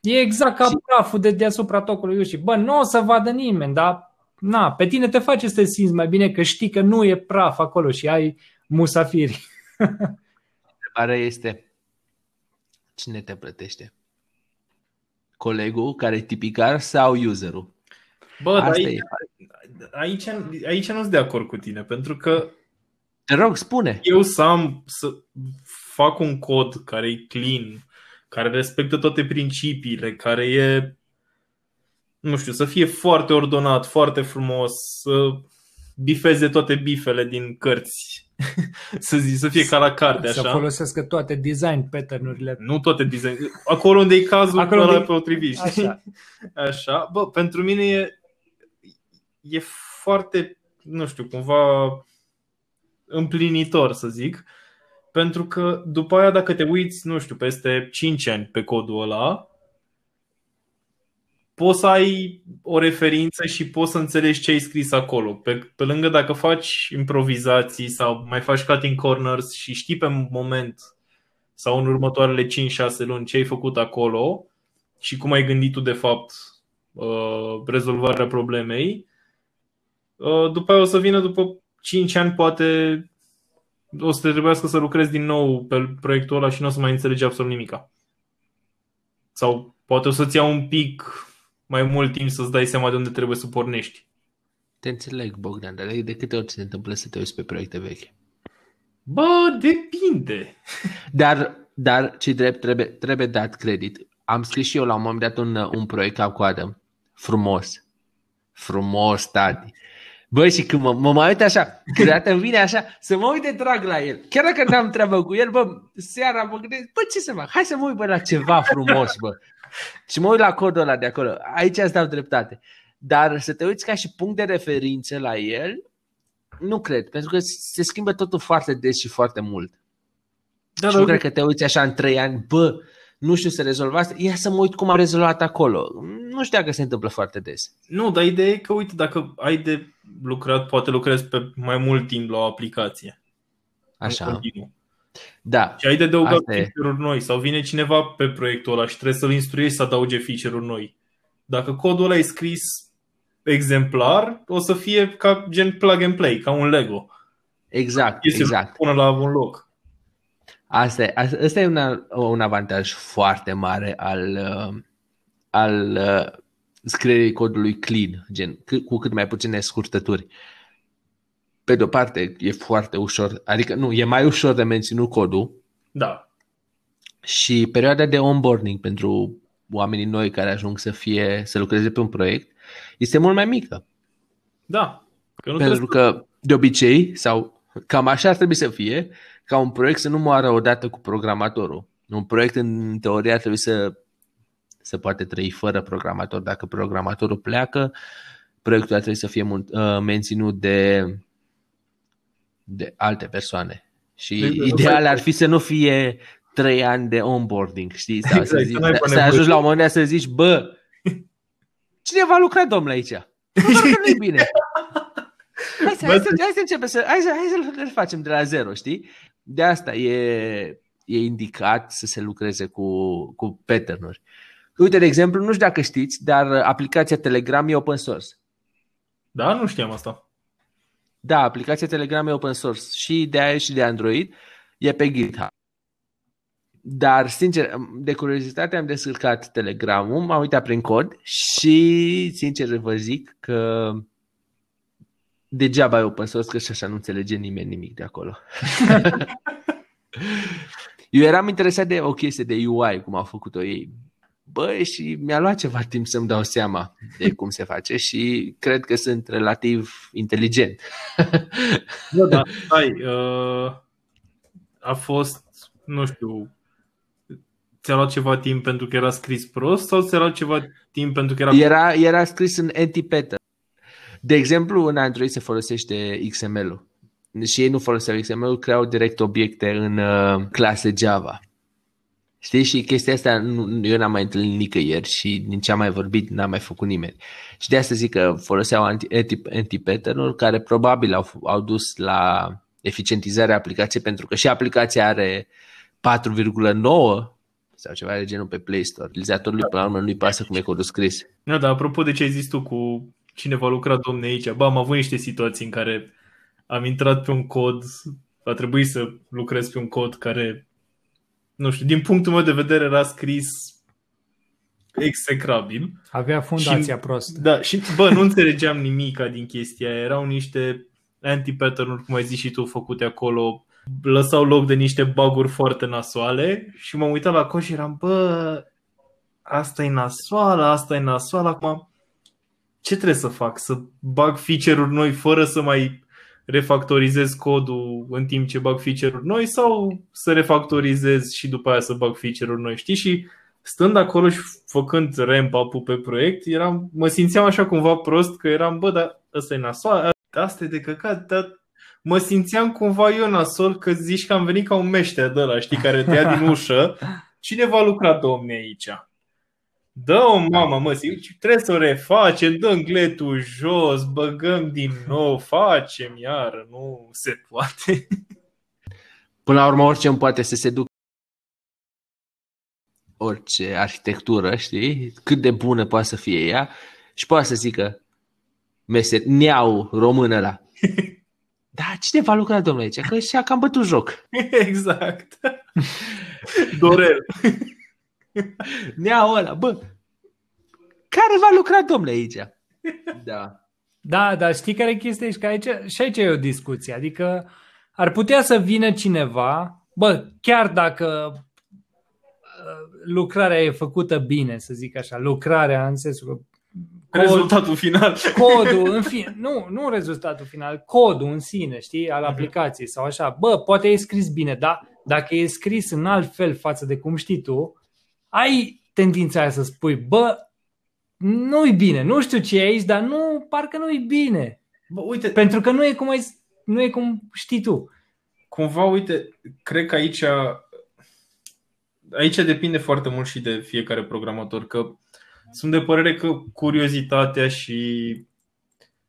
Speaker 3: e exact ca praful de deasupra tocului ușii. Bă, nu o să vadă nimeni, dar na, pe tine te face să te simți mai bine că știi că nu e praf acolo și ai musafiri.
Speaker 1: Întrebarea este cine te plătește? Colegul care e tipicar sau userul?
Speaker 2: Bă, dar aici, aici, aici nu sunt de acord cu tine, pentru că
Speaker 1: te rog, spune.
Speaker 2: Eu să am, să fac un cod care e clean, care respectă toate principiile, care e, nu știu, să fie foarte ordonat, foarte frumos, să bifeze toate bifele din cărți, să zi, să fie ca la carte, așa.
Speaker 3: Să folosească toate design pattern-urile.
Speaker 2: Nu toate design, acolo unde e cazul, acolo unde... potrivit. Așa. așa. Bă, pentru mine e, e foarte, nu știu, cumva împlinitor, să zic, pentru că după aia dacă te uiți, nu știu, peste 5 ani pe codul ăla, poți să ai o referință și poți să înțelegi ce ai scris acolo. Pe, pe lângă dacă faci improvizații sau mai faci cutting corners și știi pe moment sau în următoarele 5-6 luni ce ai făcut acolo și cum ai gândit tu de fapt uh, rezolvarea problemei, uh, după aia o să vină după 5 ani poate o să te trebuiască să lucrezi din nou pe proiectul ăla și nu o să mai înțelegi absolut nimica. Sau poate o să-ți ia un pic mai mult timp să-ți dai seama de unde trebuie să pornești.
Speaker 1: Te înțeleg, Bogdan, dar de câte ori se întâmplă să te uiți pe proiecte vechi?
Speaker 2: Bă, depinde.
Speaker 1: Dar, dar ce drept, trebuie, trebuie dat credit. Am scris și eu la un moment dat un, un proiect ca coadă. Frumos. Frumos, tati. Băi, și când mă, mă mai uit așa, câteodată îmi vine așa, să mă uite drag la el. Chiar dacă n-am treabă cu el, bă, seara mă gândesc, bă, ce să fac? Hai să mă uit bă, la ceva frumos, bă. Și mă uit la codul ăla de acolo. Aici îți dau dreptate. Dar să te uiți ca și punct de referință la el, nu cred, pentru că se schimbă totul foarte des și foarte mult. Da, și nu cred că te uiți așa în trei ani, bă, nu știu să rezolv asta, ia să mă uit cum am rezolvat acolo. Nu știu dacă se întâmplă foarte des.
Speaker 2: Nu, dar ideea e că, uite, dacă ai de lucrat, poate lucrezi pe mai mult timp la o aplicație.
Speaker 1: Așa. Da.
Speaker 2: Și ai de adăugat feature-uri noi sau vine cineva pe proiectul ăla și trebuie să-l instruiești să adauge feature-uri noi. Dacă codul ăla e scris exemplar, o să fie ca gen plug and play, ca un Lego.
Speaker 1: Exact, exact.
Speaker 2: Până la un loc.
Speaker 1: Asta e, asta e una, un avantaj foarte mare al, uh, al uh, scrierii codului clean, gen, cu cât mai puține scurtături. Pe de o parte, e foarte ușor, adică nu, e mai ușor de menținut codul.
Speaker 2: Da.
Speaker 1: Și perioada de onboarding pentru oamenii noi care ajung să fie să lucreze pe un proiect este mult mai mică.
Speaker 2: Da.
Speaker 1: Că nu Pentru că, de obicei, sau cam așa ar trebui să fie, ca un proiect să nu moară odată cu programatorul. Un proiect, în teorie, ar trebui să, să poate trăi fără programator. Dacă programatorul pleacă, proiectul ar trebui să fie uh, menținut de, de alte persoane. Și de, ideal ar fi să nu fie trei ani de onboarding, știi? Sau exact, să, zici, să, să ajungi la un moment dat să zici, bă, cine va lucra, domnule, aici? Nu, nu bine. Hai să, hai să, hai să începem să, hai să, hai să le facem de la zero, știi? De asta e, e indicat să se lucreze cu, cu pattern-uri. Uite, de exemplu, nu știu dacă știți, dar aplicația Telegram e open source.
Speaker 2: Da, nu știam asta.
Speaker 1: Da, aplicația Telegram e open source și de iOS și de Android. E pe GitHub. Dar, sincer, de curiozitate am descărcat Telegramul, m-am uitat prin cod și, sincer, vă zic că degeaba e open source, că și așa nu înțelege nimeni nimic de acolo. Eu eram interesat de o chestie de UI, cum au făcut-o ei. Băi, și mi-a luat ceva timp să-mi dau seama de cum se face și cred că sunt relativ inteligent.
Speaker 2: Da, da, hai, uh, a fost, nu știu, ți-a luat ceva timp pentru că era scris prost sau ți-a luat ceva timp pentru că era...
Speaker 1: Era, era scris în anti-pattern. De exemplu, în Android se folosește XML-ul și ei nu foloseau XML-ul, creau direct obiecte în uh, clase Java. Știi, și chestia asta nu, eu n-am mai întâlnit nicăieri și din ce am mai vorbit n-am mai făcut nimeni. Și de asta zic că foloseau anti-pattern-uri care probabil au, au dus la eficientizarea aplicației pentru că și aplicația are 4,9 sau ceva de genul pe Play Store. Utilizatorului până la urmă nu-i pasă cum e codul scris.
Speaker 2: Nu, dar apropo de ce ai zis tu cu cine va lucra domne aici, bă, am avut niște situații în care am intrat pe un cod, a trebuit să lucrez pe un cod care, nu știu, din punctul meu de vedere era scris execrabil.
Speaker 3: Avea fundația și, prost.
Speaker 2: Da, și bă, nu înțelegeam nimica din chestia aia. Erau niște anti-pattern-uri, cum ai zis și tu, făcute acolo lăsau loc de niște baguri foarte nasoale și m-am uitat la cod și eram, bă, asta e nasoală, asta e nasoală, acum ce trebuie să fac? Să bag feature-uri noi fără să mai refactorizez codul în timp ce bag feature-uri noi sau să refactorizez și după aia să bag feature-uri noi, știi? Și stând acolo și făcând ramp up pe proiect, eram, mă simțeam așa cumva prost că eram, bă, dar ăsta e nasoală, asta e de căcat, dar mă simțeam cumva eu nasol că zici că am venit ca un meșter de ăla, știi, care te ia din ușă. Cine va lucra, domne, aici? Dă-o, mamă, mă, trebuie să o refacem, dăm gletul jos, băgăm din nou, facem iară, nu se poate.
Speaker 1: Până la urmă, orice îmi poate să se ducă orice arhitectură, știi, cât de bună poate să fie ea și poate să zică meser, neau română la. Da, cine va lucra, domnule, aici? Că și-a cam bătut joc.
Speaker 2: Exact. Dorel.
Speaker 1: Nea ăla, bă, care va lucra, domnule, aici?
Speaker 3: Da. Da, dar știi care e chestia? Și, că aici, și aici e o discuție. Adică ar putea să vină cineva, bă, chiar dacă uh, lucrarea e făcută bine, să zic așa, lucrarea în sensul că
Speaker 2: Cod, rezultatul final.
Speaker 3: Codul, în fine, nu, nu rezultatul final, codul în sine, știi, al mhm. aplicației sau așa. Bă, poate e scris bine, dar dacă e scris în alt fel față de cum știi tu, ai tendința aia să spui, bă, nu-i bine, nu știu ce e aici, dar nu, parcă nu-i bine. Bă, uite, Pentru că nu e cum, ai, nu e cum știi tu.
Speaker 2: Cumva, uite, cred că aici aici depinde foarte mult și de fiecare programator, că sunt de părere că curiozitatea și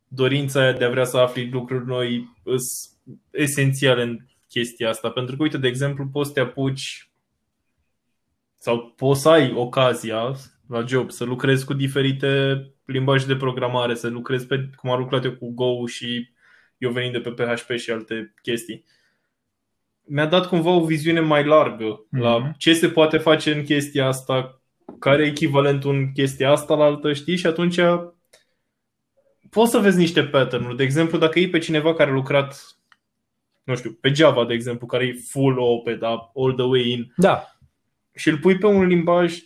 Speaker 2: dorința aia de a vrea să afli lucruri noi sunt esențiale în chestia asta. Pentru că, uite, de exemplu, poți să te apuci sau poți să ai ocazia la job să lucrezi cu diferite limbaje de programare, să lucrezi pe, cum am lucrat eu cu Go și eu venind de pe PHP și alte chestii. Mi-a dat cumva o viziune mai largă mm-hmm. la mhm. ce se poate face în chestia asta, care e echivalentul în chestia asta la altă, știi? Și atunci poți să vezi niște pattern De exemplu, dacă e pe cineva care a lucrat, nu știu, pe Java, de exemplu, care e full OP, da, all the way in.
Speaker 3: Da.
Speaker 2: Și îl pui pe un limbaj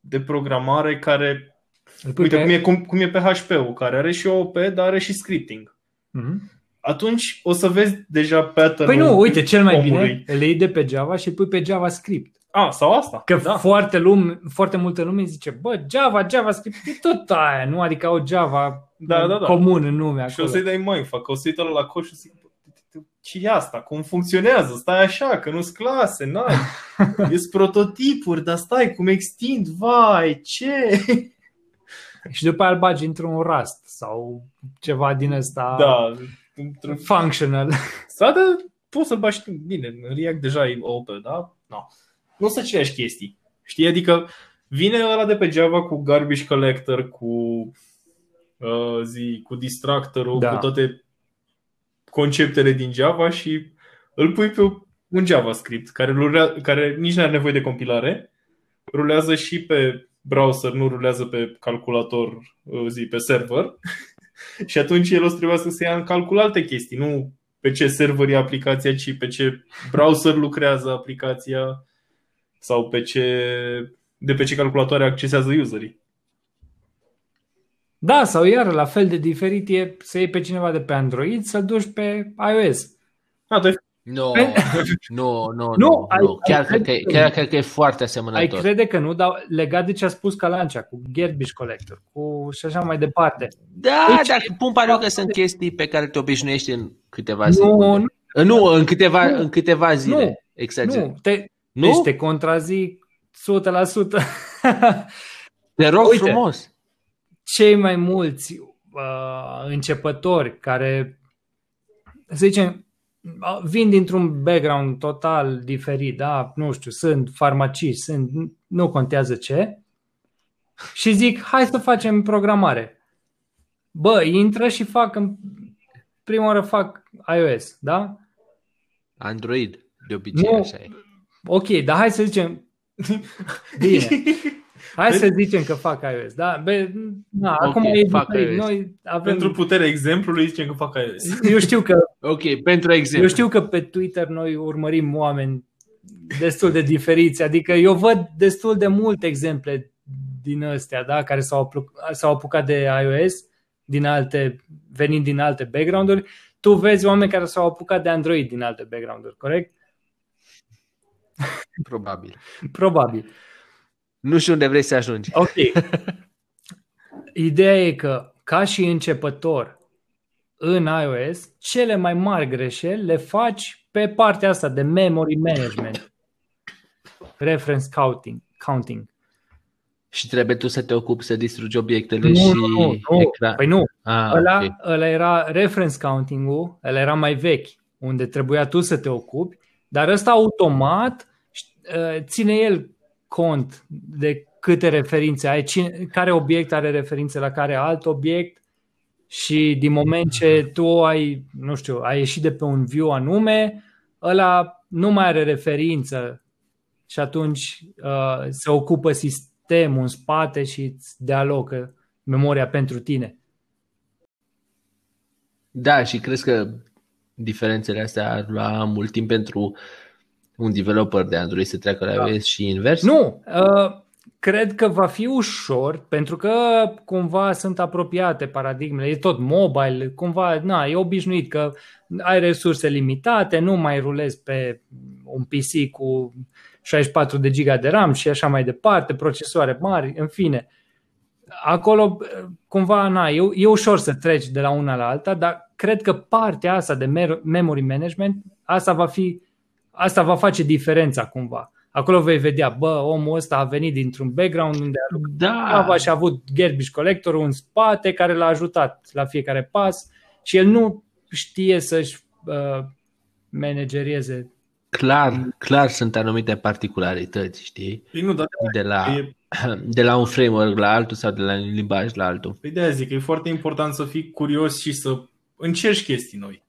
Speaker 2: de programare care Uite, pe... cum, e, cum, cum e PHP-ul, care are și OP, dar are și scripting. Mm-hmm. Atunci o să vezi deja pattern
Speaker 3: Păi nu, uite, cel mai omului. bine, îl iei de pe Java și îl pui pe JavaScript.
Speaker 2: A, sau asta.
Speaker 3: Că da. foarte, lume, foarte multă lume zice, bă, Java, JavaScript, e tot aia, nu? Adică o Java da, da, da. comun în nume
Speaker 2: acolo. Și o să-i dai mai fac, o să-i la coș și zic, ce e asta? Cum funcționează? Stai așa, că nu-s clase, n-ai. Ești prototipuri, dar stai, cum extind, vai, ce?
Speaker 3: Și după aia îl bagi într-un Rust sau ceva din ăsta
Speaker 2: da,
Speaker 3: functional.
Speaker 2: Sau de, poți să-l bagi, bine, în React deja e open, da? No nu sunt aceleași chestii. Știi? Adică vine ăla de pe Java cu garbage collector, cu uh, zi, cu distractorul, da. cu toate conceptele din Java și îl pui pe un JavaScript care, rulează, care nici nu are nevoie de compilare, rulează și pe browser, nu rulează pe calculator, uh, zi, pe server și atunci el o să trebuia să se ia în calcul alte chestii, nu pe ce server e aplicația, ci pe ce browser lucrează aplicația sau pe ce, de pe ce calculatoare accesează userii.
Speaker 3: Da, sau iar la fel de diferit e să iei pe cineva de pe Android să duci pe iOS.
Speaker 2: Da, tu
Speaker 1: nu, nu, nu, nu, chiar, cred că, chiar cred că e foarte asemănător.
Speaker 3: Ai crede că nu, dar legat de ce a spus Calancea, cu garbage collector, cu și așa mai departe.
Speaker 1: Da, deci, dar pun pariu că sunt chestii pe care te obișnuiești în câteva zile. Nu, nu, nu în câteva, nu, în câteva zile. Nu,
Speaker 3: exager. Nu, te, nu? Deci te contrazic
Speaker 1: Te rog
Speaker 3: Uite.
Speaker 1: frumos.
Speaker 3: Cei mai mulți uh, începători care, să zicem, uh, vin dintr-un background total diferit, da, nu știu, sunt farmaciști, sunt, nu contează ce, și zic, hai să facem programare. Bă, intră și fac, în prima oară fac iOS, da?
Speaker 1: Android, de obicei
Speaker 3: Nu.
Speaker 1: așa e.
Speaker 3: Ok, dar hai să zicem, bine, hai să zicem că fac iOS, da? Be, na,
Speaker 1: Ok,
Speaker 3: acum e
Speaker 1: fac
Speaker 3: diferit.
Speaker 1: iOS.
Speaker 3: Noi avem,
Speaker 2: Pentru puterea exemplului zicem că fac iOS.
Speaker 3: eu știu că
Speaker 1: Ok, pentru exemplu.
Speaker 3: Eu știu că pe Twitter noi urmărim oameni destul de diferiți, adică eu văd destul de multe exemple din astea, da, care s-au, apuc- s-au apucat de iOS, din alte, venind din alte background-uri. Tu vezi oameni care s-au apucat de Android din alte background-uri, corect?
Speaker 1: Probabil.
Speaker 3: Probabil.
Speaker 1: Nu știu unde vrei să ajungi.
Speaker 3: Ok. Ideea e că, ca și începător în iOS, cele mai mari greșeli le faci pe partea asta de memory management, reference counting. counting.
Speaker 1: Și trebuie tu să te ocupi să distrugi obiectele
Speaker 3: Nu,
Speaker 1: și
Speaker 3: nu, nu, nu.
Speaker 1: ecran.
Speaker 3: Păi nu,
Speaker 1: Ah,
Speaker 3: ăla,
Speaker 1: ok.
Speaker 3: ăla era reference counting-ul, ăla era mai vechi, unde trebuia tu să te ocupi, dar ăsta automat uh, ține el cont de câte referințe ai, cine, care obiect are referințe la care alt obiect și din moment ce tu ai, nu știu, ai ieșit de pe un view anume, ăla nu mai are referință și atunci uh, se ocupă sistemul în spate și îți dealocă memoria pentru tine.
Speaker 1: Da, și crezi că diferențele astea ar lua mult timp pentru un developer de Android să treacă la
Speaker 3: Da.
Speaker 1: iOS și invers?
Speaker 3: Nu, uh, cred că va fi ușor pentru că cumva sunt apropiate paradigmele, e tot mobile, cumva, na, e obișnuit că ai resurse limitate, nu mai rulezi pe un PC cu 64 de giga de RAM și așa mai departe, procesoare mari, în fine. Acolo, uh, cumva, na, e, e ușor să treci de la una la alta, dar cred că partea asta de mer- memory management, asta va fi, asta va face diferența cumva. Acolo vei vedea, bă, omul ăsta a venit dintr-un background unde a lucrat
Speaker 1: Da,
Speaker 3: Java și a avut garbage collector în spate care l-a ajutat la fiecare pas și el nu știe să-și uh, managerieze.
Speaker 1: clar, clar sunt anumite particularități, știi?
Speaker 2: Păi nu, dar
Speaker 1: De la,
Speaker 2: e,
Speaker 1: de la un framework la altul sau de la un limbaj la altul.
Speaker 2: păi de-aia zic că e foarte important să fii curios și să încerci chestii noi.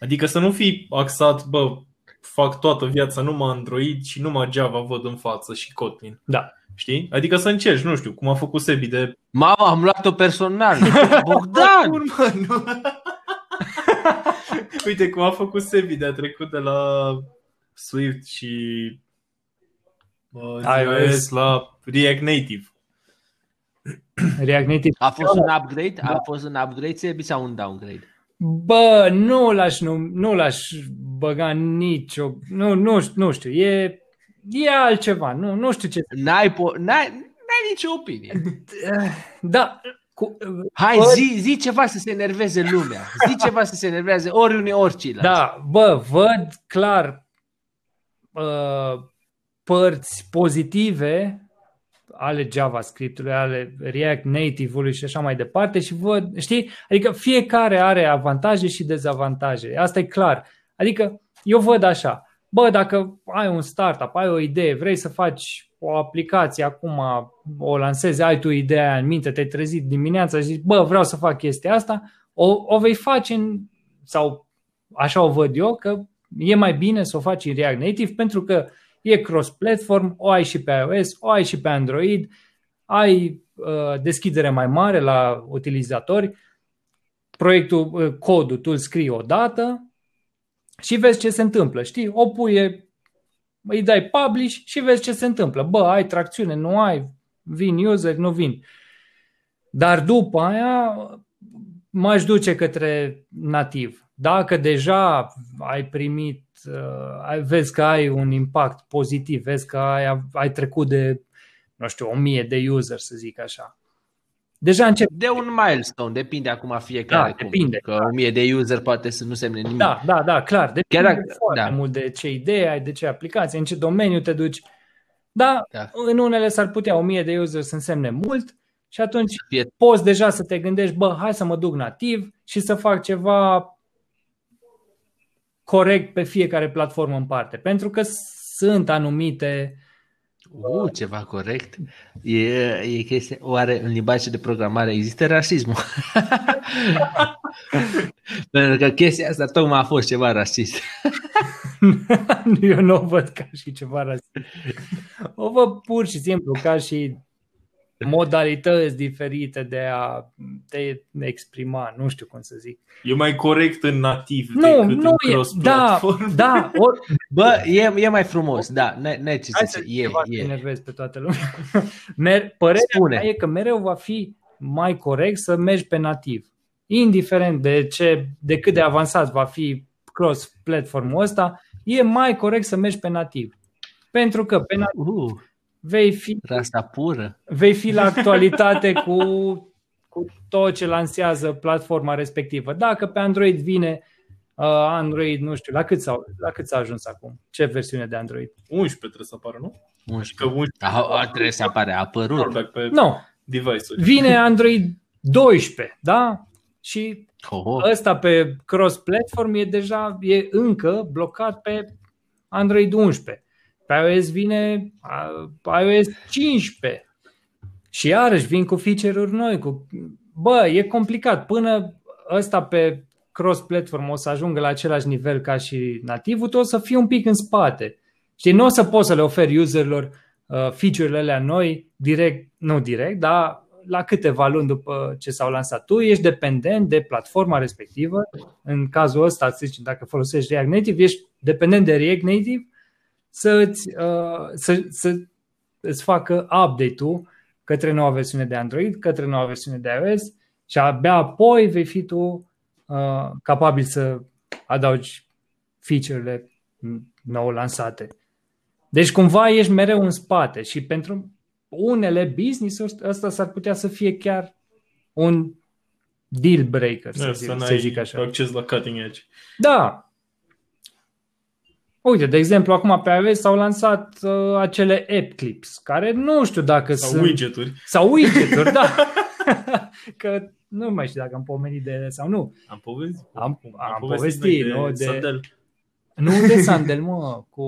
Speaker 2: Adică să nu fii axat, bă, fac toată viața numai Android și numai Java văd în față și Kotlin.
Speaker 3: Da.
Speaker 2: Știi? Adică să încerci, nu știu, cum a făcut Sebi de...
Speaker 1: Mamă, am luat-o personal. Bogdan!
Speaker 2: Bun, mă, nu. Uite cum a făcut Sebi de a trecut de la Swift și uh,
Speaker 3: iOS.
Speaker 2: iOS la React Native.
Speaker 3: React Native.
Speaker 1: A fost un upgrade? A fost un upgrade Sebi, sau un downgrade?
Speaker 3: Bă, nu l-aș, nu, nu l-aș băga nicio... Nu, nu, nu știu, e, e altceva. Nu, nu știu ce...
Speaker 1: N-ai, po- n-ai, n-ai nicio opinie.
Speaker 3: Da, cu,
Speaker 1: Hai,
Speaker 3: Ori-
Speaker 1: zi, zi ceva să se enerveze lumea. Zi ceva să se enerveze ori unii, ori ceilalți.
Speaker 3: Da, bă, văd clar uh, părți pozitive ale JavaScript-ului, ale React Native-ului și așa mai departe și văd, știi, adică fiecare are avantaje și dezavantaje, asta e clar. Adică eu văd așa, bă, dacă ai un startup, ai o idee, vrei să faci o aplicație acum, o lansezi, ai tu ideea aia în minte, te-ai trezit dimineața și zici, bă, vreau să fac chestia asta, o, o vei face în, sau așa o văd eu, că e mai bine să o faci în React Native pentru că e cross-platform, o ai și pe iOS, o ai și pe Android, ai uh, deschidere mai mare la utilizatori, proiectul, uh, codul tu îl scrii odată și vezi ce se întâmplă, știi? O pui, îi dai publish și vezi ce se întâmplă. Bă, ai tracțiune, nu ai, vin user, nu vin. Dar după aia m-aș duce către nativ. Dacă deja ai primit, uh, ai- vezi că ai un impact pozitiv, vezi că ai, ai trecut de, nu știu, o mie de user, să zic așa. Deja încep.
Speaker 1: De un milestone, depinde acum fiecare.
Speaker 3: Da,
Speaker 1: cum.
Speaker 3: depinde.
Speaker 1: Că o mie de user poate să nu semne nimic.
Speaker 3: Da, da, da, clar. Depinde
Speaker 1: Chiar dacă-
Speaker 3: foarte
Speaker 1: da.
Speaker 3: mult de ce idee ai, de ce aplicație, în ce domeniu te duci. Da,
Speaker 1: Da.
Speaker 3: în unele s-ar putea 1000 de user să însemne mult și atunci
Speaker 1: Fie
Speaker 3: poți deja să te gândești, bă, hai să mă duc nativ și să fac ceva corect pe fiecare platformă în parte. Pentru că sunt anumite
Speaker 1: Uh, ceva corect. E, e chestia, oare în limbajul de programare există rasismul? Pentru că chestia asta tocmai a fost ceva rasist.
Speaker 3: Eu nu o văd ca și ceva rasist. O văd pur și simplu ca și modalități diferite de a te exprima, nu știu cum să zic.
Speaker 2: E mai corect în nativ
Speaker 3: Nu,
Speaker 2: decât
Speaker 3: nu
Speaker 2: în
Speaker 3: e. Da,
Speaker 2: cross-platform.
Speaker 3: da, or,
Speaker 1: Bă, e, e mai frumos, da, n-ai n-ai ce
Speaker 3: Hai
Speaker 1: să
Speaker 3: să
Speaker 1: zici, e,
Speaker 3: ceva să
Speaker 1: e.
Speaker 3: enervez pe toată lumea. Mer- părerea
Speaker 1: Spune.
Speaker 3: mea e că mereu va fi mai corect să mergi pe nativ. Indiferent de, ce, de cât de avansat va fi cross-platformul ăsta, e mai corect să mergi pe nativ. Pentru că pe nativ
Speaker 1: Uh,
Speaker 3: vei fi,
Speaker 1: rasta pură.
Speaker 3: vei fi la actualitate cu, cu tot ce lansează platforma respectivă. Dacă pe Android vine uh, Android, nu știu, la cât, s-a, la cât s-a ajuns acum? Ce versiune de Android?
Speaker 2: 11 trebuie să apară, nu?
Speaker 1: 11.
Speaker 2: Că 11
Speaker 1: A, a, trebuie să apare, a apărut.
Speaker 2: rollback pe
Speaker 3: Nu,
Speaker 2: device-uri.
Speaker 3: vine Android 12, da? Și
Speaker 1: Oh, oh.
Speaker 3: ăsta pe cross-platform e deja, e încă blocat pe Android 11. Pe iOS vine a, iOS 15. Și iarăși vin cu feature-uri noi. Cu... Bă, e complicat. Până ăsta pe cross-platform o să ajungă la același nivel ca și nativul, tu o să fii un pic în spate. Știi, nu o să poți să le oferi userilor uh, feature-urile alea noi direct, nu direct, dar la câteva luni după ce s-au lansat. Tu ești dependent de platforma respectivă. În cazul ăsta, să zicem, dacă folosești React Native, ești dependent de React Native să-ți, uh, să, să îți facă update-ul către noua versiune de Android, către noua versiune de iOS și abia apoi vei fi tu uh, capabil să adaugi feature-urile nou lansate. Deci cumva ești mereu în spate și pentru unele business-uri ăsta s-ar putea să fie chiar un deal breaker, să,
Speaker 2: Da,
Speaker 3: zic,
Speaker 2: să
Speaker 3: să
Speaker 2: n-ai
Speaker 3: zic așa.
Speaker 2: acces la cutting edge.
Speaker 3: Da. Uite, de exemplu, acum pe iOS s-au lansat uh, acele app clips, care nu știu dacă
Speaker 2: Sau
Speaker 3: sunt...
Speaker 2: widgeturi.
Speaker 3: Sau widget-uri, da. Că nu mai știu dacă am pomenit de ele sau nu.
Speaker 2: Am povestit.
Speaker 3: Am- am
Speaker 2: povestit
Speaker 3: povestit,
Speaker 2: noi
Speaker 3: nu, de-
Speaker 2: Sandel.
Speaker 3: Nu de Sandel, mă, cu,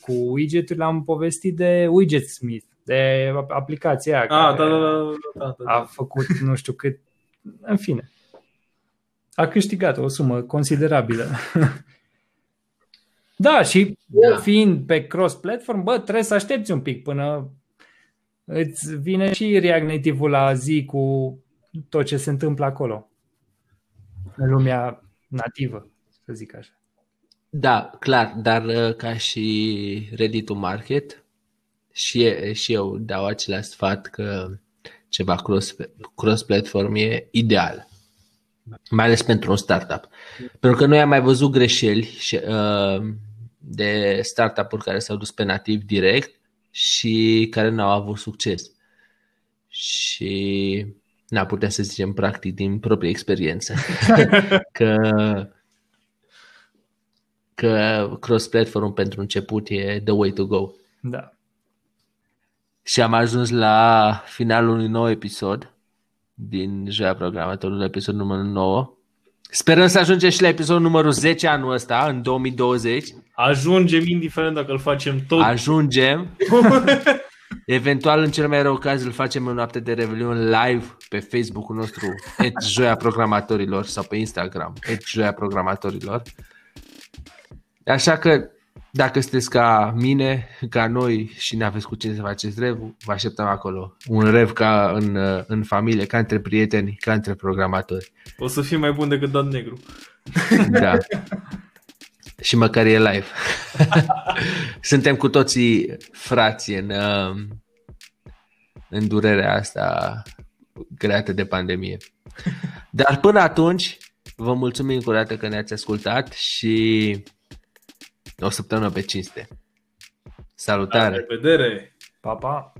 Speaker 3: cu widget-urile am povestit de Widget Smith, de aplicația aia
Speaker 2: Ah,
Speaker 3: care
Speaker 2: da, da, da, da, da,
Speaker 3: a
Speaker 2: da.
Speaker 3: făcut nu știu cât, în fine. A câștigat o sumă considerabilă. Da, și
Speaker 1: Da.
Speaker 3: fiind pe cross-platform, bă, trebuie să aștepți un pic până îți vine și React Native-ul la zi cu tot ce se întâmplă acolo. În lumea nativă, să zic așa.
Speaker 1: Da, clar, dar uh, ca și ready to market și, e- și eu dau același sfat că ceva cross, cross-platform e ideal. Mai ales pentru un startup. Pentru că noi am mai văzut greșeli și, uh, de startup-uri care s-au dus pe nativ direct și care nu au avut succes. Și n-a putea să zicem practic din proprie experiență că că cross-platform pentru început e the way to go.
Speaker 3: Da.
Speaker 1: Și am ajuns la finalul unui nou episod din Joia Programatorului, episodul numărul 9. Sperăm să ajungem și la episodul numărul 10 anul ăsta, în 2020.
Speaker 2: Ajungem indiferent dacă îl facem tot.
Speaker 1: Ajungem. Eventual, în cel mai rău caz, îl facem în noapte de Revelion live pe Facebook-ul nostru, et Joia Programatorilor, sau pe Instagram, et Joia Programatorilor. Așa că, dacă sunteți ca mine, ca noi și ne aveți cu cine să faceți rev, vă așteptăm acolo. Un rev ca în, în familie, ca între prieteni, ca între programatori.
Speaker 2: O să fie mai bun decât Dan Negru.
Speaker 1: Da. și măcar e live. Suntem cu toții frați în, uh, în durerea asta creată de pandemie. Dar până atunci, vă mulțumim încă o dată că ne-ați ascultat și o săptămână pe cinste.
Speaker 2: La
Speaker 1: Salutare!
Speaker 2: revedere!
Speaker 3: Pa, pa!